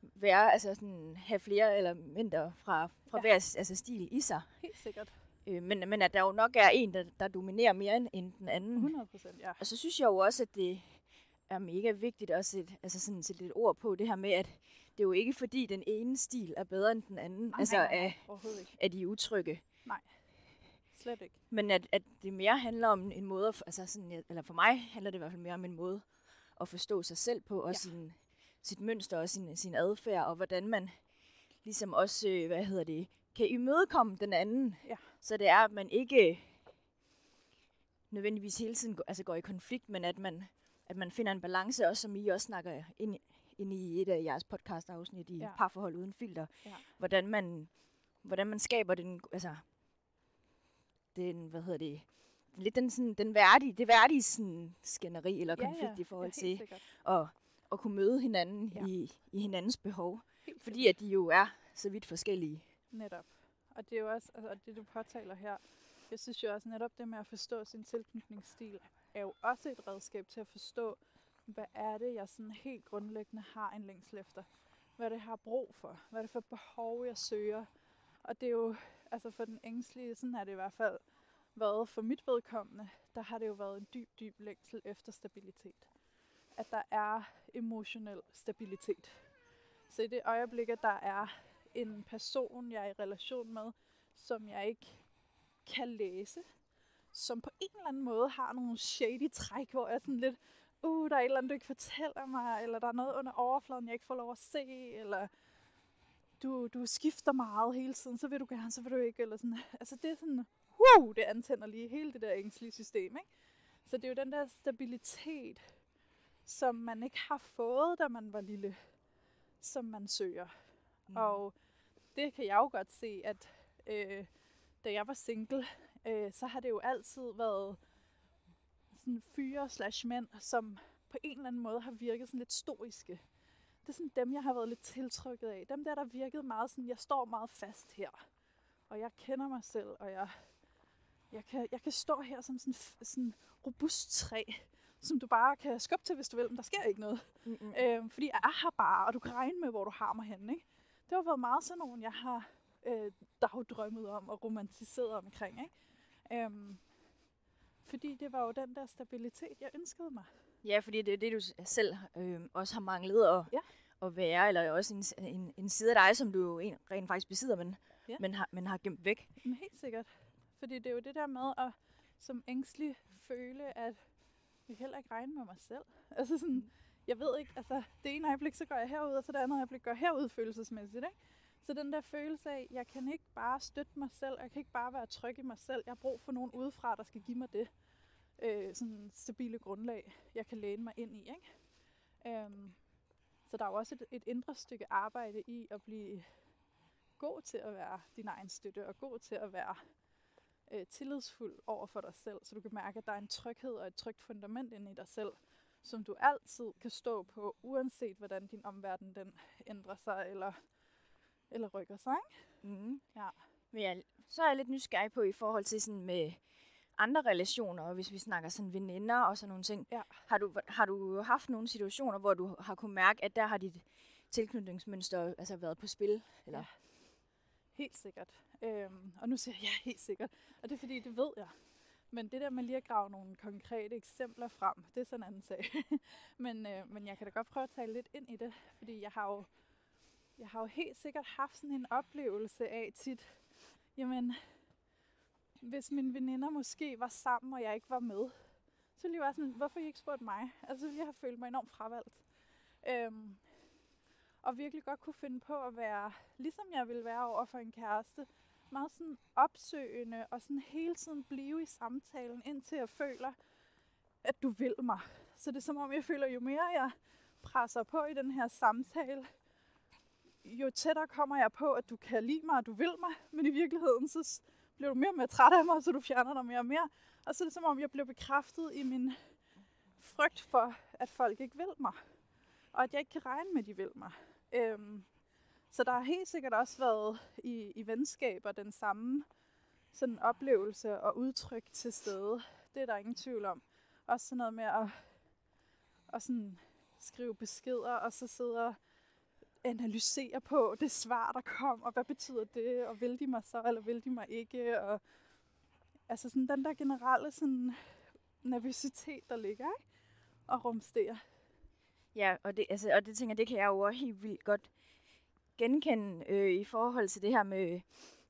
være, altså sådan, have flere elementer fra, fra Ja. hver altså, stil i sig. Helt sikkert. Øh, men, men at der jo nok er en, der, der dominerer mere end, end den anden. 100 procent, ja. Og så synes jeg jo også, at det er mega vigtigt at sætte, altså sådan sætte lidt ord på det her med, at det er jo ikke fordi, den ene stil er bedre end den anden, Nej, altså nej, nej, Overhovedet ikke. af de utrygge. Slet ikke. Men at, at det mere handler om en måde, at, altså sådan, eller for mig handler det i hvert fald mere om en måde at forstå sig selv på, og Ja. ja. sin, sit mønster og sin, sin adfærd, og hvordan man ligesom også, øh, hvad hedder det, kan imødekomme den anden. Ja. Så det er, at man ikke nødvendigvis hele tiden går, altså går i konflikt, men at man, at man finder en balance, også som I også snakker ind, i- ind i et af jeres podcast-afsnit i Ja. ja. Parforhold Uden Filter. Ja. Hvordan, man, hvordan man skaber den, altså, den, hvad hedder det, lidt den, sådan, den værdige, det værdige sådan, skænderi eller konflikt i forhold ja, til at, at kunne møde hinanden Ja. ja. i, i hinandens behov. Helt Fordi at de jo er så vidt forskellige. Netop. Og det er jo også, altså og det du påtaler her, jeg synes jo også netop det med at forstå sin tilknytningsstil, er jo også et redskab til at forstå, hvad er det, jeg sådan helt grundlæggende har en længsel efter. Hvad er det, jeg har brug for? Hvad er det for behov, jeg søger? Og det er jo, altså for den ængstlige, sådan har det i hvert fald været for mit vedkommende, der har det jo været en dyb, dyb længsel efter stabilitet. At der er emotionel stabilitet. Så i det øjeblik, at der er en person, jeg er i relation med, som jeg ikke kan læse, som på en eller anden måde har nogle shady træk, hvor jeg sådan lidt, uh, der er et eller andet, du ikke fortæller mig, eller der er noget under overfladen, jeg ikke får lov at se, eller du, du skifter meget hele tiden, så vil du gerne, så vil du ikke, eller sådan. Altså det er sådan, wow, det antænder lige hele det der ængstlige system, ikke? Så det er jo den der stabilitet, som man ikke har fået, da man var lille, som man søger. Mm. Og det kan jeg jo godt se, at øh, da jeg var single, øh, så har det jo altid været sådan fyre slash mænd, som på en eller anden måde har virket sådan lidt stoiske. Det er sådan dem, jeg har været lidt tiltrykket af. Dem der, der virkede meget sådan, jeg står meget fast her. Og jeg kender mig selv, og jeg, jeg, kan, jeg kan stå her som sådan, sådan robust træ, som du bare kan skubbe til, hvis du vil, men der sker ikke noget. Mm-mm. Øh, fordi jeg er her bare, og du kan regne med, hvor du har mig henne. Ikke? Det har været meget sådan nogle, jeg har øh, dagdrømmet om og romantiseret omkring. Ikke? Øhm, fordi det var jo den der stabilitet, jeg ønskede mig. Ja, fordi det er det, du selv øh, også har manglet at, ja. at være, eller også en, en, en side af dig, som du jo rent faktisk besidder, men, ja. men, har, men har gemt væk. Men helt sikkert. Fordi det er jo det der med at som ængstelig føle, at jeg heller ikke regne med mig selv. Altså sådan, mm. jeg ved ikke, altså det ene øjeblik, så går jeg herud, og så det andet øjeblik går jeg herud følelsesmæssigt, ikke? Så den der følelse af, jeg kan ikke bare støtte mig selv, jeg kan ikke bare være tryg i mig selv, jeg har brug for nogen udefra, der skal give mig det øh, sådan stabile grundlag, jeg kan læne mig ind i. Ikke? Øhm, så der er jo også et, et indre stykke arbejde i at blive god til at være din egen støtte, og god til at være øh, tillidsfuld over for dig selv, så du kan mærke, at der er en tryghed og et trygt fundament inde i dig selv, som du altid kan stå på, uanset hvordan din omverden den ændrer sig eller, eller rykker sig. Ikke? Mm. Ja. Men jeg, så er jeg lidt nysgerrig på i forhold til sådan med andre relationer, og hvis vi snakker sådan veninder og sådan nogle ting. Ja. Har, du, har du haft nogle situationer, hvor du har kunnet mærke, at der har dit tilknytningsmønster altså været på spil? Eller? Ja. Helt sikkert. Øhm, og nu siger jeg ja, helt sikkert. Og det er fordi, det ved jeg. Men det der med lige at grave nogle konkrete eksempler frem, det er sådan en anden sag. men, øh, men jeg kan da godt prøve at tale lidt ind i det, fordi jeg har jo, jeg har jo helt sikkert haft sådan en oplevelse af tit, jamen, hvis mine veninder måske var sammen, og jeg ikke var med, så ville jeg være sådan, hvorfor I ikke spurgt mig? Altså, jeg har følt mig enormt fravalgt. Øhm, og virkelig godt kunne finde på at være, ligesom jeg ville være over for en kæreste, meget sådan opsøgende og sådan hele tiden blive i samtalen, indtil jeg føler, at du vil mig. Så det er som om, jeg føler, jo mere jeg presser på i den her samtale, jo tættere kommer jeg på, at du kan lide mig, og du vil mig. Men i virkeligheden, så bliver du mere og mere træt af mig, så du fjerner dig mere og mere. Og så er det som om, jeg bliver bekræftet i min frygt for, at folk ikke vil mig. Og at jeg ikke kan regne med, at de vil mig. Øhm, så der har helt sikkert også været i, i venskaber den samme sådan oplevelse og udtryk til stede. Det er der ingen tvivl om. Også sådan noget med at, at sådan skrive beskeder, og så sidde og analysere på det svar, der kom, og hvad betyder det, og vil de mig så, eller vil de mig ikke, og altså sådan den der generelle sådan nervøsitet, der ligger, ikke? og rumsterer. Ja, og det, altså, og det tænker det kan jeg jo også helt vildt godt genkende øh, i forhold til det her med,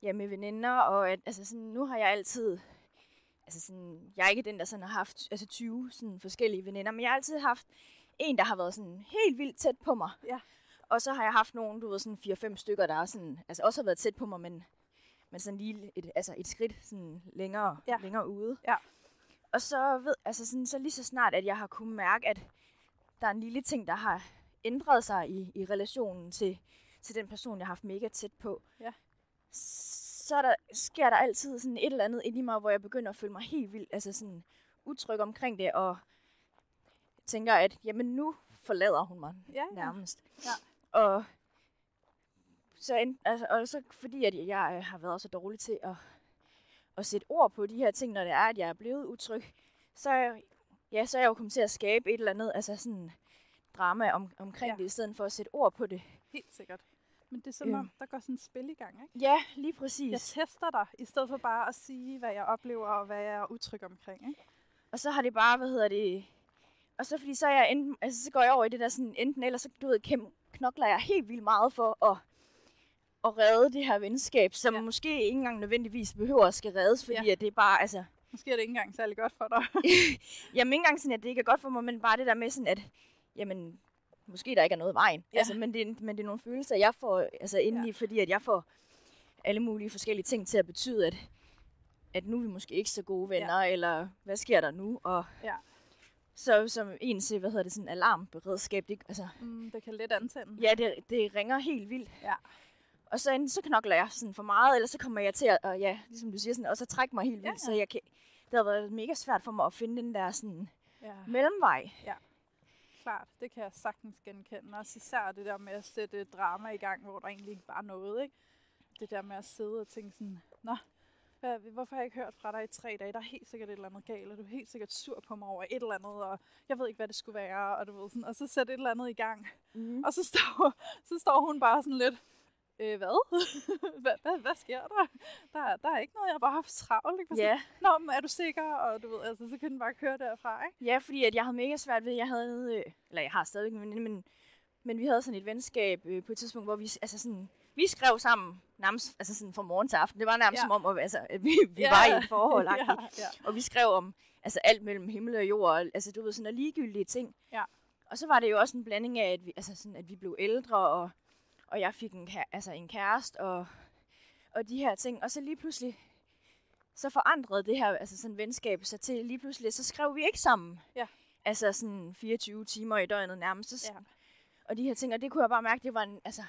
ja, med veninder, og at, altså sådan, nu har jeg altid, altså sådan, jeg er ikke den, der sådan har haft altså 20 sådan forskellige veninder, men jeg har altid haft en, der har været sådan helt vildt tæt på mig. Ja. Og så har jeg haft nogle, du ved, sådan 4-5 stykker, der er sådan, altså også har været tæt på mig, men, men sådan lige et, altså et skridt sådan længere, ja. længere ude. Ja. Og så, ved, altså sådan, så lige så snart, at jeg har kunnet mærke, at der er en lille ting, der har ændret sig i, i relationen til, til den person, jeg har haft mega tæt på, ja. så der, sker der altid sådan et eller andet ind i mig, hvor jeg begynder at føle mig helt vildt altså sådan utryg omkring det, og tænker, at jamen nu forlader hun mig ja, ja. nærmest. Ja. Og så, en, altså, og så fordi at jeg har været så dårlig til at, at sætte ord på de her ting, når det er, at jeg er blevet utryg, så, ja, så er jeg jo kommet til at skabe et eller andet altså sådan drama om, omkring ja. det, i stedet for at sætte ord på det. Helt sikkert. Men det er som øhm. der går sådan et spil i gang, ikke? Ja, lige præcis. Jeg tester dig, i stedet for bare at sige, hvad jeg oplever, og hvad jeg er utryg omkring, ikke? Og så har det bare, hvad hedder det... Og så fordi så, er jeg enten, altså, så går jeg over i det der sådan, enten eller så du ved, kæm, knokler jeg helt vildt meget for at, at redde det her venskab, som ja. måske ikke engang nødvendigvis behøver at skal reddes, fordi ja. at det er bare, altså... Måske er det ikke engang særlig godt for dig. jamen ikke engang sådan, at det ikke er godt for mig, men bare det der med sådan, at jamen, måske der ikke er noget vejen. Ja. Altså, men, det, men det er nogle følelser, jeg får altså, indeni, ja. fordi at jeg får alle mulige forskellige ting til at betyde, at, at nu er vi måske ikke så gode venner, ja. eller hvad sker der nu? Og ja. Så som en til, hvad hedder det, sådan alarmberedskab. Det, altså, mm, det kan let antænde. Ja, det, det ringer helt vildt. Ja. Og så enten så knokler jeg sådan for meget, eller så kommer jeg til at, og ja, ligesom du siger, sådan, og så trække mig helt vildt. Ja, ja. Så jeg kan, det har været mega svært for mig at finde den der sådan ja. mellemvej. Ja klart. Det kan jeg sagtens genkende. Også især det der med at sætte drama i gang, hvor der egentlig ikke var noget. Ikke? Det der med at sidde og tænke sådan, Nå, hvorfor har jeg ikke hørt fra dig i tre dage? Der er helt sikkert et eller andet galt, og du er helt sikkert sur på mig over et eller andet, og jeg ved ikke, hvad det skulle være, og du ved sådan, og så sætte et eller andet i gang. Mm. Og så står, så står hun bare sådan lidt, øh, hvad? hvad, hvad? Hvad sker der? der? Der er ikke noget, jeg har bare haft travlt. Ikke? Ja. Nå, men er du sikker? Og du ved, altså, så kan den bare køre derfra, ikke? Ja, fordi at jeg havde mega svært ved, jeg havde, øh, eller jeg har stadigvæk en veninde, men, men vi havde sådan et venskab øh, på et tidspunkt, hvor vi, altså sådan, vi skrev sammen nærmest altså sådan fra morgen til aften. Det var nærmest Ja. som om, at, altså, at vi, vi Ja. var i et forhold. ja, ja. Og vi skrev om altså alt mellem himmel og jord, og, altså du ved, sådan ligegyldige ting. Ja. Og så var det jo også en blanding af, at vi, altså sådan, at vi blev ældre, og, og jeg fik en, altså en kæreste, og, og de her ting. Og så lige pludselig, så forandrede det her altså sådan venskab sig til lige pludselig, så skrev vi ikke sammen. Ja. Altså sådan 24 timer i døgnet nærmest. Så, Ja. Og de her ting, og det kunne jeg bare mærke, det var en, altså,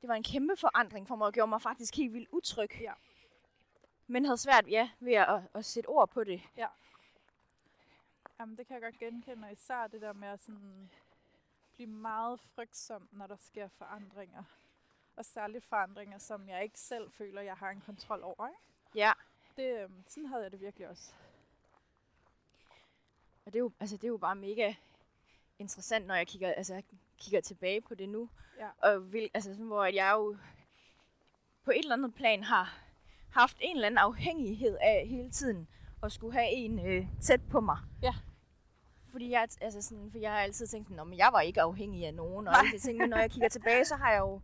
det var en kæmpe forandring for mig, og gjorde mig faktisk helt vildt utryg. Ja. Men havde svært, ja, ved at, at, at sætte ord på det. Jamen, det kan jeg godt genkende, og især det der med at sådan blive meget frygtsom, når der sker forandringer. Og særligt forandringer, som jeg ikke selv føler, jeg har en kontrol over. Ikke? Ja. Det, øhm, sådan havde jeg det virkelig også. Og det er jo, altså, det er jo bare mega interessant, når jeg kigger, altså, jeg kigger tilbage på det nu. Ja. Og vil, altså, sådan, hvor at jeg jo på et eller andet plan har haft en eller anden afhængighed af hele tiden at skulle have en øh, tæt på mig. Ja. Fordi jeg, altså sådan, for jeg har altid tænkt, at jeg var ikke afhængig af nogen. Og alle de ting, men når jeg kigger tilbage, så har jeg jo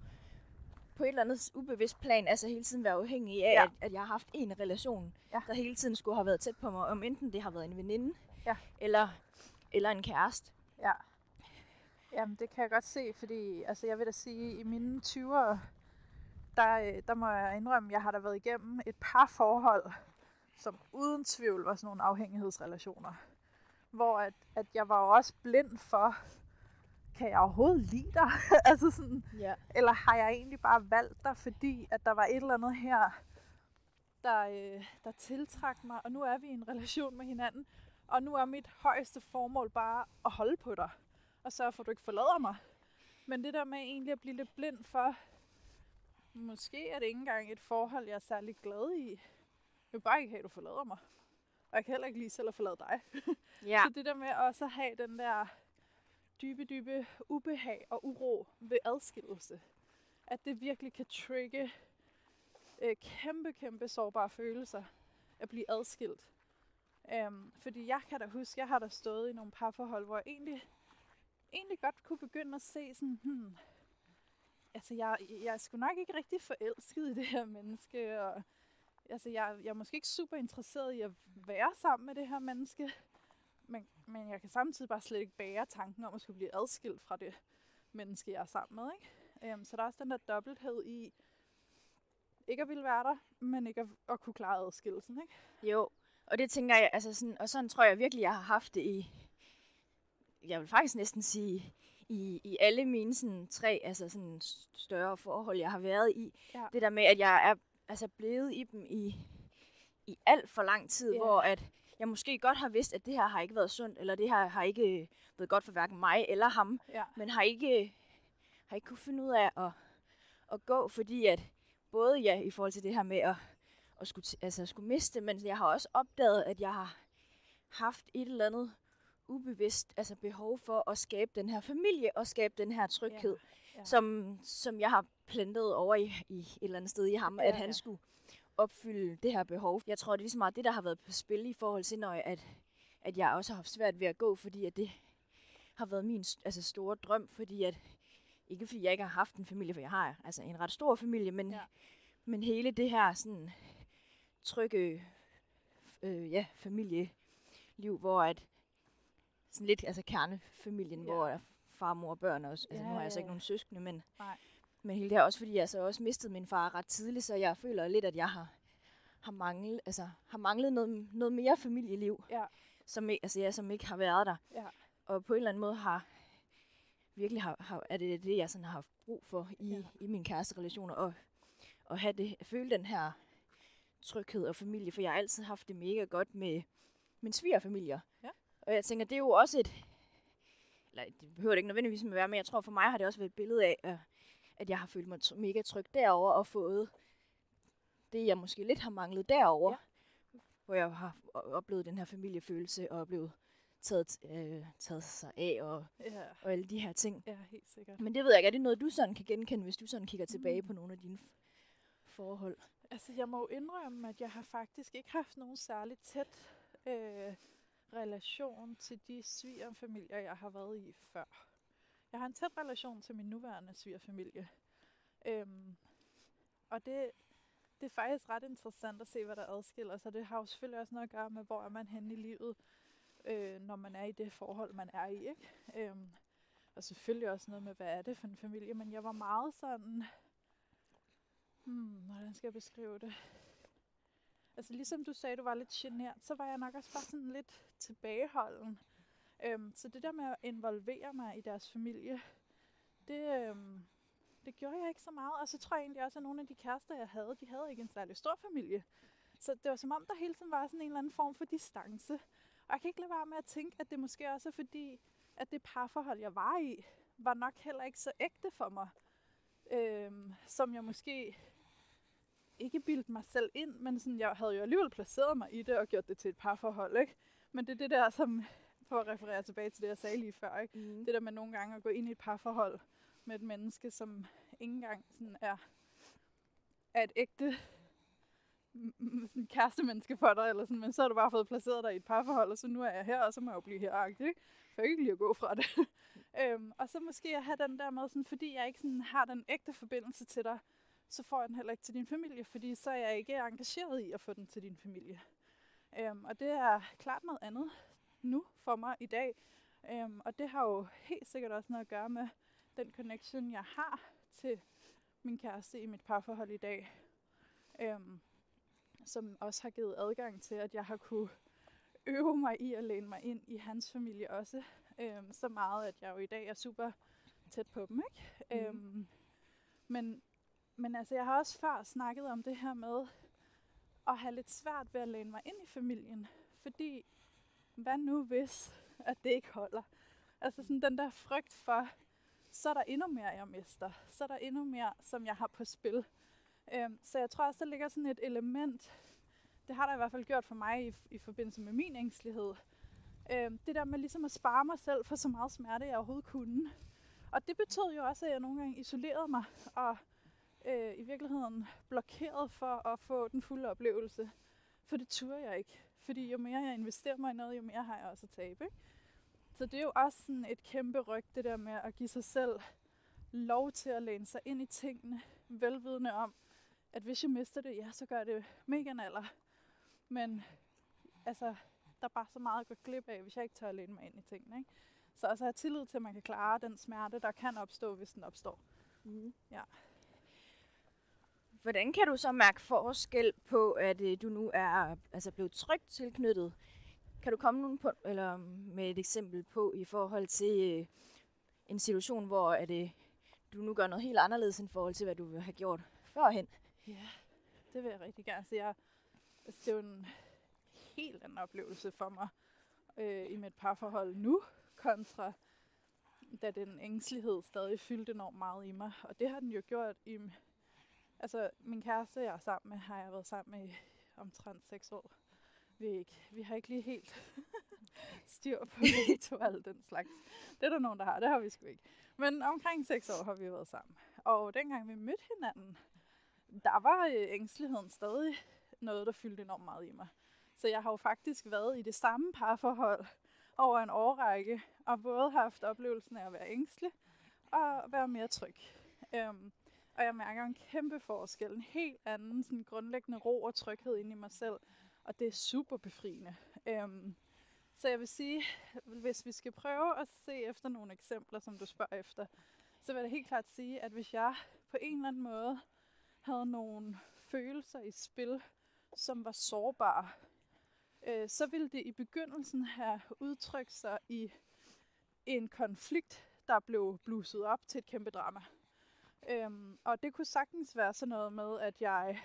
på et eller andet ubevidst plan, altså hele tiden været afhængig af, ja. at, at jeg har haft en relation, Ja. der hele tiden skulle have været tæt på mig. Om enten det har været en veninde, Ja. eller, eller en kæreste. Ja. Jamen, det kan jeg godt se, fordi altså, jeg vil da sige, i mine 20'ere, der, øh, der må jeg indrømme, at jeg har da været igennem et par forhold, som uden tvivl var sådan nogle afhængighedsrelationer. Hvor at, at jeg var jo også blind for, kan jeg overhovedet lide dig? altså sådan, Ja. eller har jeg egentlig bare valgt dig, fordi at der var et eller andet her, der, øh, der tiltrak mig, og nu er vi i en relation med hinanden, og nu er mit højeste formål bare at holde på dig, og sørge for, at du ikke forlader mig. Men det der med egentlig at blive lidt blind for, måske er det ikke engang et forhold, jeg er særlig glad i. Jeg vil bare ikke have, at du forlader mig. Og jeg kan heller ikke lige selv at forlade dig. Ja. Så det der med også at have den der dybe, dybe ubehag og uro ved adskillelse, at det virkelig kan trigge øh, kæmpe, kæmpe sårbare følelser at blive adskilt. Øhm, fordi jeg kan da huske, jeg har da stået i nogle parforhold, hvor jeg egentlig, egentlig godt kunne begynde at se sådan, hmm, altså jeg, jeg er sgu nok ikke rigtig forelsket i det her menneske, og altså jeg, jeg er måske ikke super interesseret i at være sammen med det her menneske, men, men jeg kan samtidig bare slet ikke bære tanken om at skulle blive adskilt fra det menneske, jeg er sammen med. Ikke? Øhm, så der er også den der dobbelthed i, ikke at ville være der, men ikke at, at kunne klare adskillelsen. Ikke? Jo, og det tænker jeg, altså sådan, og sådan tror jeg virkelig, jeg har haft det i, jeg vil faktisk næsten sige, i, i alle mine sådan, tre altså sådan, større forhold, jeg har været i. Ja. Det der med, at jeg er altså, blevet i dem i, i alt for lang tid, Ja. hvor at jeg måske godt har vidst, at det her har ikke været sundt, eller det her har ikke været godt for hverken mig eller ham, Ja. men har ikke, har ikke kunne finde ud af at, at gå, fordi at både ja, i forhold til det her med at, at skulle, altså, skulle miste, men jeg har også opdaget, at jeg har haft et eller andet ubevidst altså behov for at skabe den her familie og skabe den her tryghed, Ja, ja. Som, som jeg har plantet over i, i et eller andet sted i ham, Ja, at han ja. skulle opfylde det her behov. Jeg tror, det er lige så meget det, der har været på spil i forhold til, når jeg, at, at jeg også har haft svært ved at gå, fordi at det har været min altså, store drøm, fordi at, ikke fordi jeg ikke har haft en familie, for jeg har altså en ret stor familie, men, ja. men hele det her sådan trygge øh, ja, familieliv, hvor at sådan lidt altså kernefamilien, Ja. hvor er far, mor og børn også. Altså, Ja, nu har jeg så ja, ikke nogen søskende, men, Nej. men hele det her også, fordi jeg så også mistede min far ret tidligt, så jeg føler lidt, at jeg har, har, manglet, altså, har manglet noget, noget mere familieliv, Ja. som, altså, jeg, som ikke har været der. Ja. Og på en eller anden måde har virkelig har, har, er det det, jeg sådan har haft brug for i, Ja. i mine kæresterelationer, og, og have det, at føle den her tryghed og familie, for jeg har altid haft det mega godt med min svigerfamilier. Ja. Og jeg tænker, det er jo også et, eller det behøver det ikke nødvendigvis at være, men jeg tror for mig har det også været et billede af, at- jeg har følt mig mega tryg derover og fået det, jeg måske lidt har manglet derover, Ja. hvor jeg har oplevet den her familiefølelse og blevet taget, øh, taget sig af og, Ja, og alle de her ting. ja helt sikkert. Men det ved jeg ikke, er det noget, du sådan kan genkende, hvis du sådan kigger tilbage Mm. på nogle af dine forhold? Altså, jeg må jo indrømme, at jeg har faktisk ikke haft nogen særlig tæt øh, relation til de svigerfamilier, jeg har været i før. Jeg har en tæt relation til min nuværende svigerfamilie. Øhm, og det, det er faktisk ret interessant at se, hvad der adskiller sig. Det har jo selvfølgelig også noget at gøre med, hvor er man henne i livet, øh, når man er i det forhold, man er i. Ikke? Øhm, og selvfølgelig også noget med, hvad er det for en familie. Men jeg var meget sådan... Hmm, hvordan skal jeg beskrive det? Altså ligesom du sagde, du var lidt genert, så var jeg nok også bare sådan lidt tilbageholden. Øhm, så det der med at involvere mig i deres familie, det, øhm, det gjorde jeg ikke så meget. Og så tror jeg egentlig også, at nogle af de kærester, jeg havde, de havde ikke en særlig stor familie. Så det var som om, der hele tiden var sådan en eller anden form for distance. Og jeg kan ikke lade være med at tænke, at det måske også er fordi, at det parforhold, jeg var i, var nok heller ikke så ægte for mig, øhm, som jeg måske ikke bildt mig selv ind, men sådan, jeg havde jo alligevel placeret mig i det og gjort det til et parforhold, ikke? Men det er det der, som, for at referere tilbage til det, jeg sagde lige før, ikke? Mm. Det der med nogle gange at gå ind i et parforhold med et menneske, som ikke engang sådan er, er et ægte sådan kærestemenneske for dig, eller sådan, men så har du bare fået placeret dig i et parforhold, og så nu er jeg her, og så må jeg jo blive her, ikke? For jeg kan ikke lige at gå fra det. øhm, og så måske at have den der med, sådan, fordi jeg ikke sådan har den ægte forbindelse til dig, så får jeg den heller ikke til din familie, fordi så er jeg ikke engageret i at få den til din familie. Øhm, og det er klart noget andet nu for mig i dag. Øhm, og det har jo helt sikkert også noget at gøre med den connection, jeg har til min kæreste i mit parforhold i dag. Øhm, som også har givet adgang til, at jeg har kunne øve mig i at læne mig ind i hans familie også. Øhm, så meget, at jeg jo i dag er super tæt på dem. Ikke? Mhm. Øhm, men, men altså, jeg har også før snakket om det her med at have lidt svært ved at læne mig ind i familien. Fordi, hvad nu hvis, at det ikke holder? Altså sådan den der frygt for, så er der endnu mere, jeg mister. Så er der endnu mere, som jeg har på spil. Øhm, så jeg tror også, der ligger sådan et element, det har der i hvert fald gjort for mig i, i forbindelse med min ængstelighed. Øhm, det der med ligesom at spare mig selv for så meget smerte, jeg overhovedet kunne. Og det betød jo også, at jeg nogle gange isolerede mig og øh, i virkeligheden blokeret for at få den fulde oplevelse. For det turde jeg ikke. Fordi jo mere jeg investerer mig i noget, jo mere har jeg også at tabe. Ikke? Så det er jo også sådan et kæmpe ryg, det der med at give sig selv lov til at læne sig ind i tingene, velvidende om, at hvis jeg mister det, ja, så gør det mega naller. Men altså, der er bare så meget at gå glip af, hvis jeg ikke tør at læne mig ind i tingene. Ikke? Så også have tillid til, at man kan klare den smerte, der kan opstå, hvis den opstår. Mm. Ja. Hvordan kan du så mærke forskel på, at øh, du nu er altså blevet trygt tilknyttet? Kan du komme nogen på, eller um, med et eksempel på i forhold til øh, en situation, hvor at, øh, du nu gør noget helt anderledes i forhold til, hvad du ville have gjort førhen? Ja, det vil jeg rigtig gerne. Så jeg, altså, det er jo en helt anden oplevelse for mig øh, i mit parforhold nu, kontra da den ængstelighed stadig fyldte enormt meget i mig. Og det har den jo gjort i... Altså, min kæreste, jeg er sammen med, har jeg været sammen med omtrent seks år. Vi, ikke, vi har ikke lige helt styr på NATO og alt den slags. Det er der nogen, der har. Det har vi sgu ikke. Men omkring seks år har vi været sammen. Og dengang vi mødte hinanden, der var øh, ængsteligheden stadig noget, der fyldte enormt meget i mig. Så jeg har jo faktisk været i det samme parforhold over en årrække, og både haft oplevelsen af at være ængstelig og være mere tryg. Øhm, og jeg mærker en kæmpe forskel, en helt anden sådan grundlæggende ro og tryghed inde i mig selv, og det er super befriende. Øhm, så jeg vil sige, hvis vi skal prøve at se efter nogle eksempler, som du spørger efter, så vil jeg helt klart sige, at hvis jeg på en eller anden måde havde nogle følelser i spil, som var sårbare, øh, så ville det i begyndelsen have udtrykt sig i en konflikt, der blev blusset op til et kæmpe drama. Øhm, og det kunne sagtens være sådan noget med, at jeg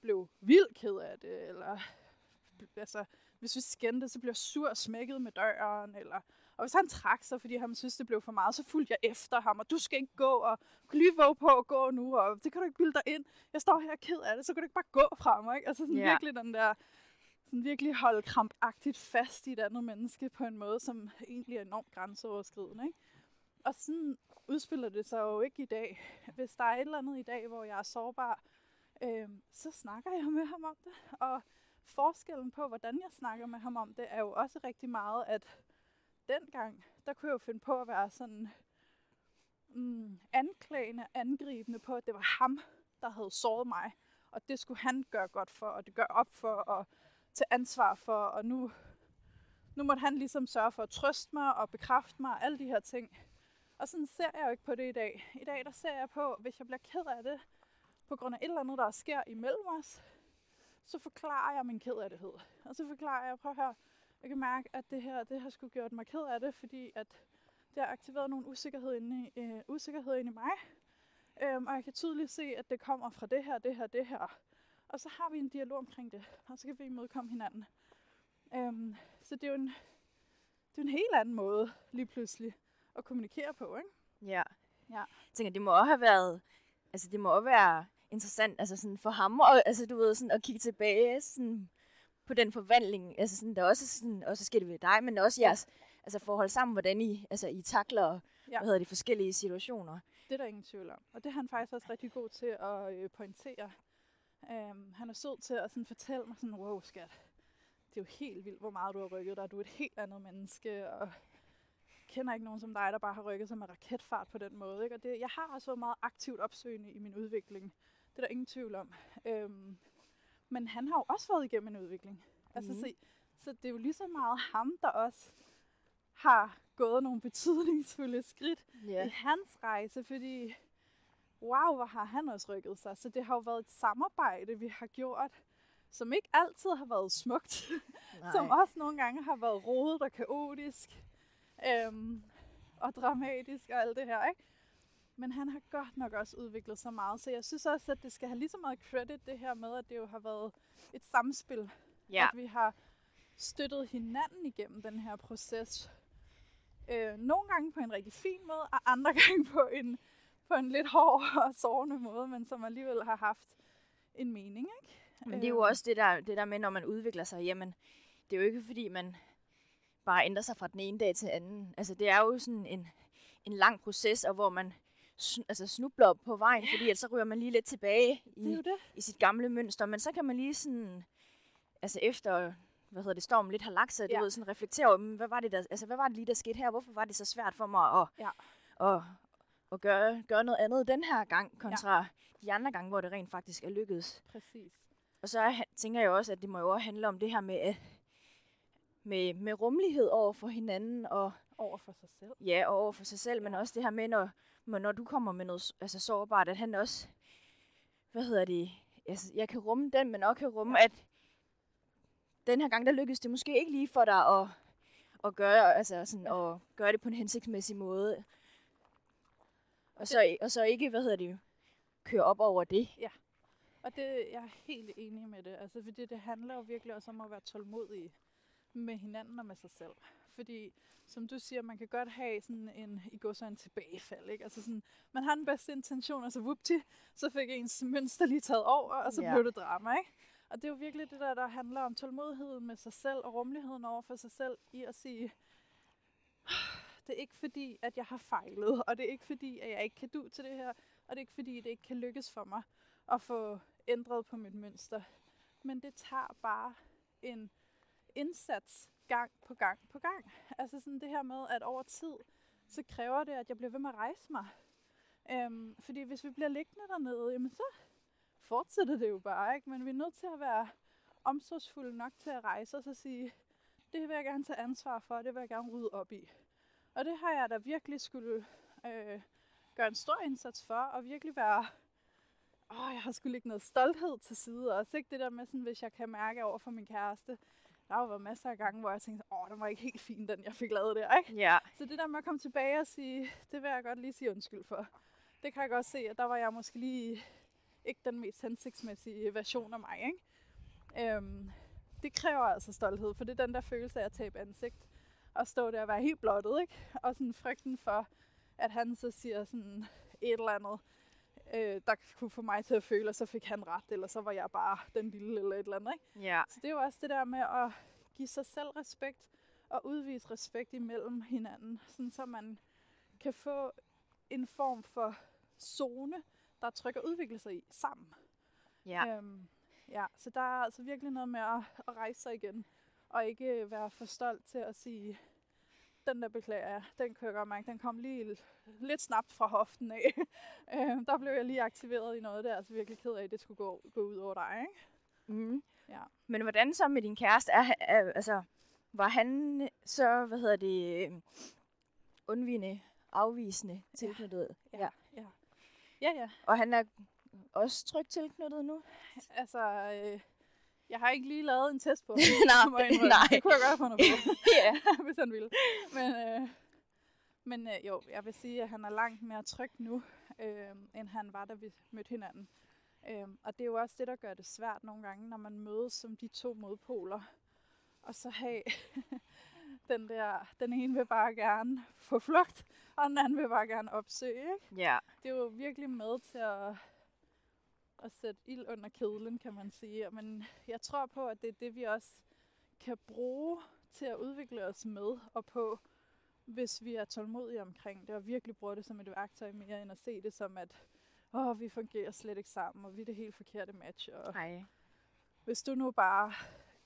blev vildt ked af det, eller altså, hvis vi skændte, så blev jeg sur og smækket med døren, eller og hvis han trak sig, fordi han synes, det blev for meget, så fulgte jeg efter ham, og du skal ikke gå, og kan lige våge på at gå nu, og det kan du ikke bilde dig ind. Jeg står her ked af det, så kan du ikke bare gå fra mig. Ikke? Altså sådan yeah. virkelig den der, sådan virkelig holde krampagtigt fast i et andet menneske på en måde, som egentlig er enormt grænseoverskridende. Ikke? Og sådan udspiller det sig jo ikke i dag. Hvis der er et eller andet i dag, hvor jeg er sårbar, øh, så snakker jeg med ham om det. Og forskellen på, hvordan jeg snakker med ham om det, er jo også rigtig meget, at dengang, der kunne jeg jo finde på at være sådan mm, anklagende, angribende på, at det var ham, der havde såret mig. Og det skulle han gøre godt for, og det gør op for, og tage ansvar for, og nu, nu måtte han ligesom sørge for at trøste mig og bekræfte mig, og alle de her ting. Og sådan ser jeg jo ikke på det i dag. I dag der ser jeg på, hvis jeg bliver ked af det, på grund af et eller andet, der sker imellem os, så forklarer jeg min ked af det. Og så forklarer jeg, prøv at høre, jeg kan mærke, at det her, det har sgu gjort mig ked af det, fordi at det har aktiveret nogle usikkerhed inde i, øh, usikkerhed inde i mig. Øhm, og jeg kan tydeligt se, at det kommer fra det her, det her, det her. Og så har vi en dialog omkring det, og så kan vi imødekomme hinanden. Øhm, så det er jo en, det er en helt anden måde lige pludselig at kommunikere på, ikke? Ja. Ja. Jeg tænker, det må også have været, altså det må også være interessant, altså sådan for ham, og, altså du ved, sådan at kigge tilbage sådan på den forvandling, altså sådan, der også sådan, også sker det ved dig, men også jeres altså forhold sammen, hvordan I, altså I takler, ja. hvad hedder de forskellige situationer. Det er der ingen tvivl om. Og det er han faktisk også rigtig god til at øh, pointere. Um, han er sød til at sådan fortælle mig sådan, wow skat, det er jo helt vildt, hvor meget du har rykket dig. Du er et helt andet menneske, og kender ikke nogen som dig, der bare har rykket sig med raketfart på den måde. Ikke? Og det, jeg har også været meget aktivt opsøgende i min udvikling. Det er der ingen tvivl om. Um, men han har jo også været igennem en udvikling. Altså, Mhm. så, så det er jo lige så meget ham, der også har gået nogle betydningsfulde skridt Ja. i hans rejse, fordi wow, hvor har han også rykket sig. Så det har jo været et samarbejde, vi har gjort, som ikke altid har været smukt, som også nogle gange har været rodet og kaotisk, øhm, og dramatisk og alt det her, ikke? Men han har godt nok også udviklet sig meget, så jeg synes også, at det skal have lige så meget credit, det her med, at det jo har været et samspil, Ja. at vi har støttet hinanden igennem den her proces. Øh, nogle gange på en rigtig fin måde, og andre gange på en, på en lidt hård og sårende måde, men som alligevel har haft en mening. Ikke? Men det er jo Øhm. også det der, det der med, når man udvikler sig, jamen, det er jo ikke fordi, man bare ændrer sig fra den ene dag til anden. Altså, det er jo sådan en, en lang proces, og hvor man sn- altså, snubler op på vejen, fordi ellers så ryger man lige lidt tilbage Det i, jo det. i sit gamle mønster. Men så kan man lige sådan, altså efter, hvad hedder det, stormen lidt har lagt sig, du Ja. ved, sådan reflektere over, "Men hvad var, det der, altså, hvad var det lige, der skete her? Hvorfor var det så svært for mig at, Ja. at, at gøre, gøre noget andet den her gang, kontra ja. de andre gange, hvor det rent faktisk er lykkedes? Præcis. Og så er- tænker jeg også, at det må jo også handle om det her med, at- med, med rummelighed over for hinanden, og Over for sig selv. ja, og over for sig selv, men også det her med, når, når du kommer med noget altså sårbart, at han også, hvad hedder det, altså, jeg kan rumme den, men også kan rumme, at den her gang, der lykkedes det måske ikke lige for dig at, at gøre, altså sådan, at gøre det på en hensigtsmæssig måde. Og så, og så ikke, hvad hedder det, køre op over det. Og det, jeg er helt enig med det. Altså, fordi det handler jo virkelig også om at være tålmodig med hinanden og med sig selv. Fordi, som du siger, man kan godt have sådan en, i går så en tilbagefald, ikke? Altså sådan, man har den bedste intention, og så vupti, så fik ens mønster lige taget over, og så Ja. blev det drama, ikke? Og det er jo virkelig det der, der handler om tålmodigheden med sig selv, og rummeligheden over for sig selv, i at sige, det er ikke fordi, at jeg har fejlet, og det er ikke fordi, at jeg ikke kan du til det her, og det er ikke fordi, det ikke kan lykkes for mig at få ændret på mit mønster. Men det tager bare en indsats gang på gang på gang. Altså sådan det her med, at over tid, så kræver det, at jeg bliver ved med at rejse mig. Øhm, fordi hvis vi bliver liggende dernede, jamen så fortsætter det jo bare, ikke? Men vi er nødt til at være omsorgsfulde nok til at rejse os og sige, det vil jeg gerne tage ansvar for, det vil jeg gerne rydde op i. Og det har jeg da virkelig skulle øh, gøre en stor indsats for, og virkelig være åh, jeg har skulle lægge noget stolthed til side også. Ikke det der med, sådan, hvis jeg kan mærke over for min kæreste. Der har jo været masser af gange, hvor jeg tænkte, åh, den var ikke helt fin, den jeg fik lavet der, ikke? Ja. Så det der med at komme tilbage og sige, det vil jeg godt lige sige undskyld for. Det kan jeg godt se, at der var jeg måske lige ikke den mest hensigtsmæssige version af mig, ikke? Øhm, det kræver altså stolthed, for det er den der følelse af at tabe ansigt. Og stå der og være helt blottet, ikke? Og sådan frygten for, at han så siger sådan et eller andet øh, der kunne få mig til at føle, at så fik han ret, eller så var jeg bare den lille eller et eller andet. Ikke? Ja. Så det er jo også det der med at give sig selv respekt og udvise respekt imellem hinanden, sådan så man kan få en form for zone, der er tryg at udvikle sig i sammen. Ja. Øhm, ja, så der er altså virkelig noget med at, at rejse sig igen, og ikke være for stolt til at sige, den der beklager jeg, den jeg godt mærke, den kom lige lidt snabt fra hoften af. øhm, der blev jeg lige aktiveret i noget der, altså virkelig ked af, at det skulle gå, gå ud over dig, ikke? Mm. Ja. Men hvordan så med din kæreste? Er, er, altså, var han så, hvad hedder det, øh, undvigende, afvisende tilknyttet? Ja. Ja, ja. ja. Og han er også trygt tilknyttet nu? Altså, øh, jeg har ikke lige lavet en test på ham, nej, nej. Det kunne jeg godt have fundet på, ja. hvis han ville. Men, øh, men øh, jo, jeg vil sige, at han er langt mere tryg nu, øh, end han var, da vi mødte hinanden. Øh, og det er jo også det, der gør det svært nogle gange, når man mødes som de to modpoler. Og så have den der, den ene vil bare gerne få flugt, og den anden vil bare gerne opsøge. Ikke? Ja. Det er jo virkelig med til at, at sætte ild under kedlen, kan man sige. Men jeg tror på, at det er det, vi også kan bruge til at udvikle os med og på, hvis vi er tålmodige omkring det, og virkelig bruger det som et værktøj mere, end at se det som, at åh, vi fungerer slet ikke sammen, og vi er det helt forkerte match. Og Nej. hvis du nu bare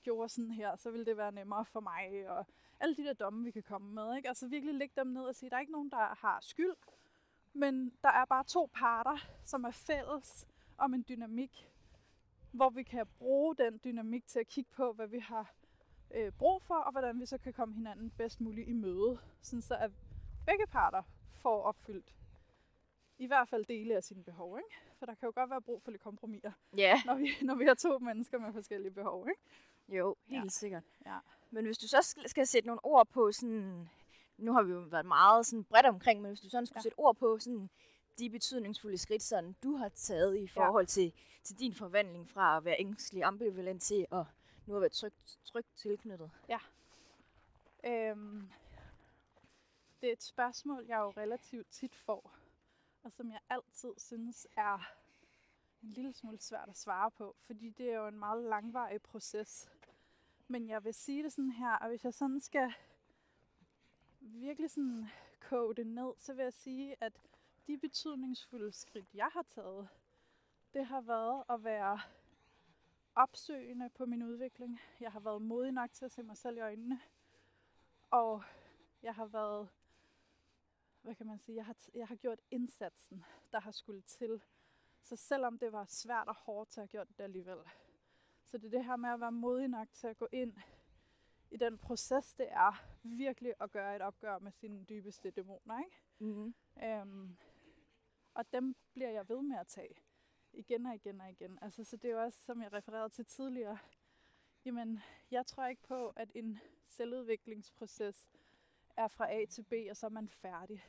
gjorde sådan her, så ville det være nemmere for mig, og alle de der domme, vi kan komme med. Ikke? Altså virkelig lægge dem ned og sige, der er ikke nogen, der har skyld, men der er bare to parter, som er fælles om en dynamik, hvor vi kan bruge den dynamik til at kigge på, hvad vi har øh, brug for, og hvordan vi så kan komme hinanden bedst muligt i møde, sådan så at begge parter får opfyldt i hvert fald dele af sine behov. Ikke? For der kan jo godt være brug for lidt kompromiser, Ja. når vi, når vi har to mennesker med forskellige behov. Ikke? Jo, helt Ja. sikkert. Ja. Men hvis du så skal, skal sætte nogle ord på sådan... Nu har vi jo været meget sådan bredt omkring, men hvis du sådan skulle Ja. sætte ord på sådan de betydningsfulde skridt, sådan du har taget i forhold til, til din forvandling fra at være ængstelig ambivalent til at nu at være trygt, trygt tilknyttet. Øhm, det er et spørgsmål, jeg jo relativt tit får, og som jeg altid synes er en lille smule svært at svare på, fordi det er jo en meget langvarig proces. Men jeg vil sige det sådan her, og hvis jeg sådan skal virkelig sådan koge det ned, så vil jeg sige, at de betydningsfulde skridt, jeg har taget, det har været at være opsøgende på min udvikling. Jeg har været modig nok til at se mig selv i øjnene. Og jeg har været, hvad kan man sige, jeg har, jeg har gjort indsatsen, der har skulle til. Så selvom det var svært og hårdt, så har jeg gjort det alligevel. Så det er det her med at være modig nok til at gå ind i den proces, det er virkelig at gøre et opgør med sine dybeste dæmoner. Ikke? Mm-hmm. Øhm, og dem bliver jeg ved med at tage igen og igen og igen. Altså, så det er jo også, som jeg refererede til tidligere, jamen, jeg tror ikke på, at en selvudviklingsproces er fra A til B, og så er man færdig.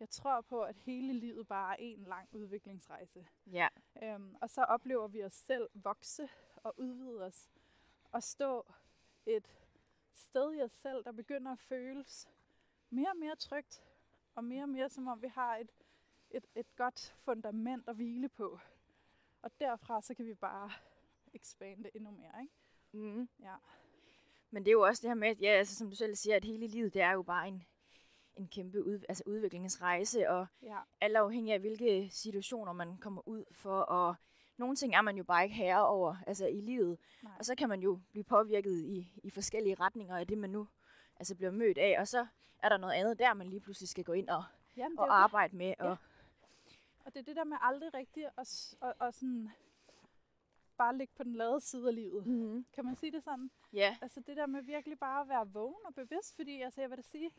Jeg tror på, at hele livet bare er en lang udviklingsrejse. Ja. Øhm, og så oplever vi os selv vokse og udvide os. Og stå et sted i os selv, der begynder at føles mere og mere trygt. Og mere og mere som om vi har et, et, et godt fundament at hvile på. Og derfra så kan vi bare ekspande endnu mere. Ikke? Mm-hmm. Ja. Men det er jo også det her med, at ja, altså, som du selv siger, at hele livet, det er jo bare en, en kæmpe ud, altså udviklingsrejse, og Ja. alt afhængig af, hvilke situationer man kommer ud for, og nogle ting er man jo bare ikke herre over altså i livet. Nej. Og så kan man jo blive påvirket i, i forskellige retninger af det, man nu altså bliver mødt af. Og så er der noget andet der, man lige pludselig skal gå ind og, Jamen, og det. arbejde med. Og, Og det er det der med aldrig rigtigt at, at, at sådan bare ligge på den lade side af livet. mm-hmm. Kan man sige det sådan? Ja, Altså det der med virkelig bare at være vågen og bevidst, fordi altså jeg vil da sige,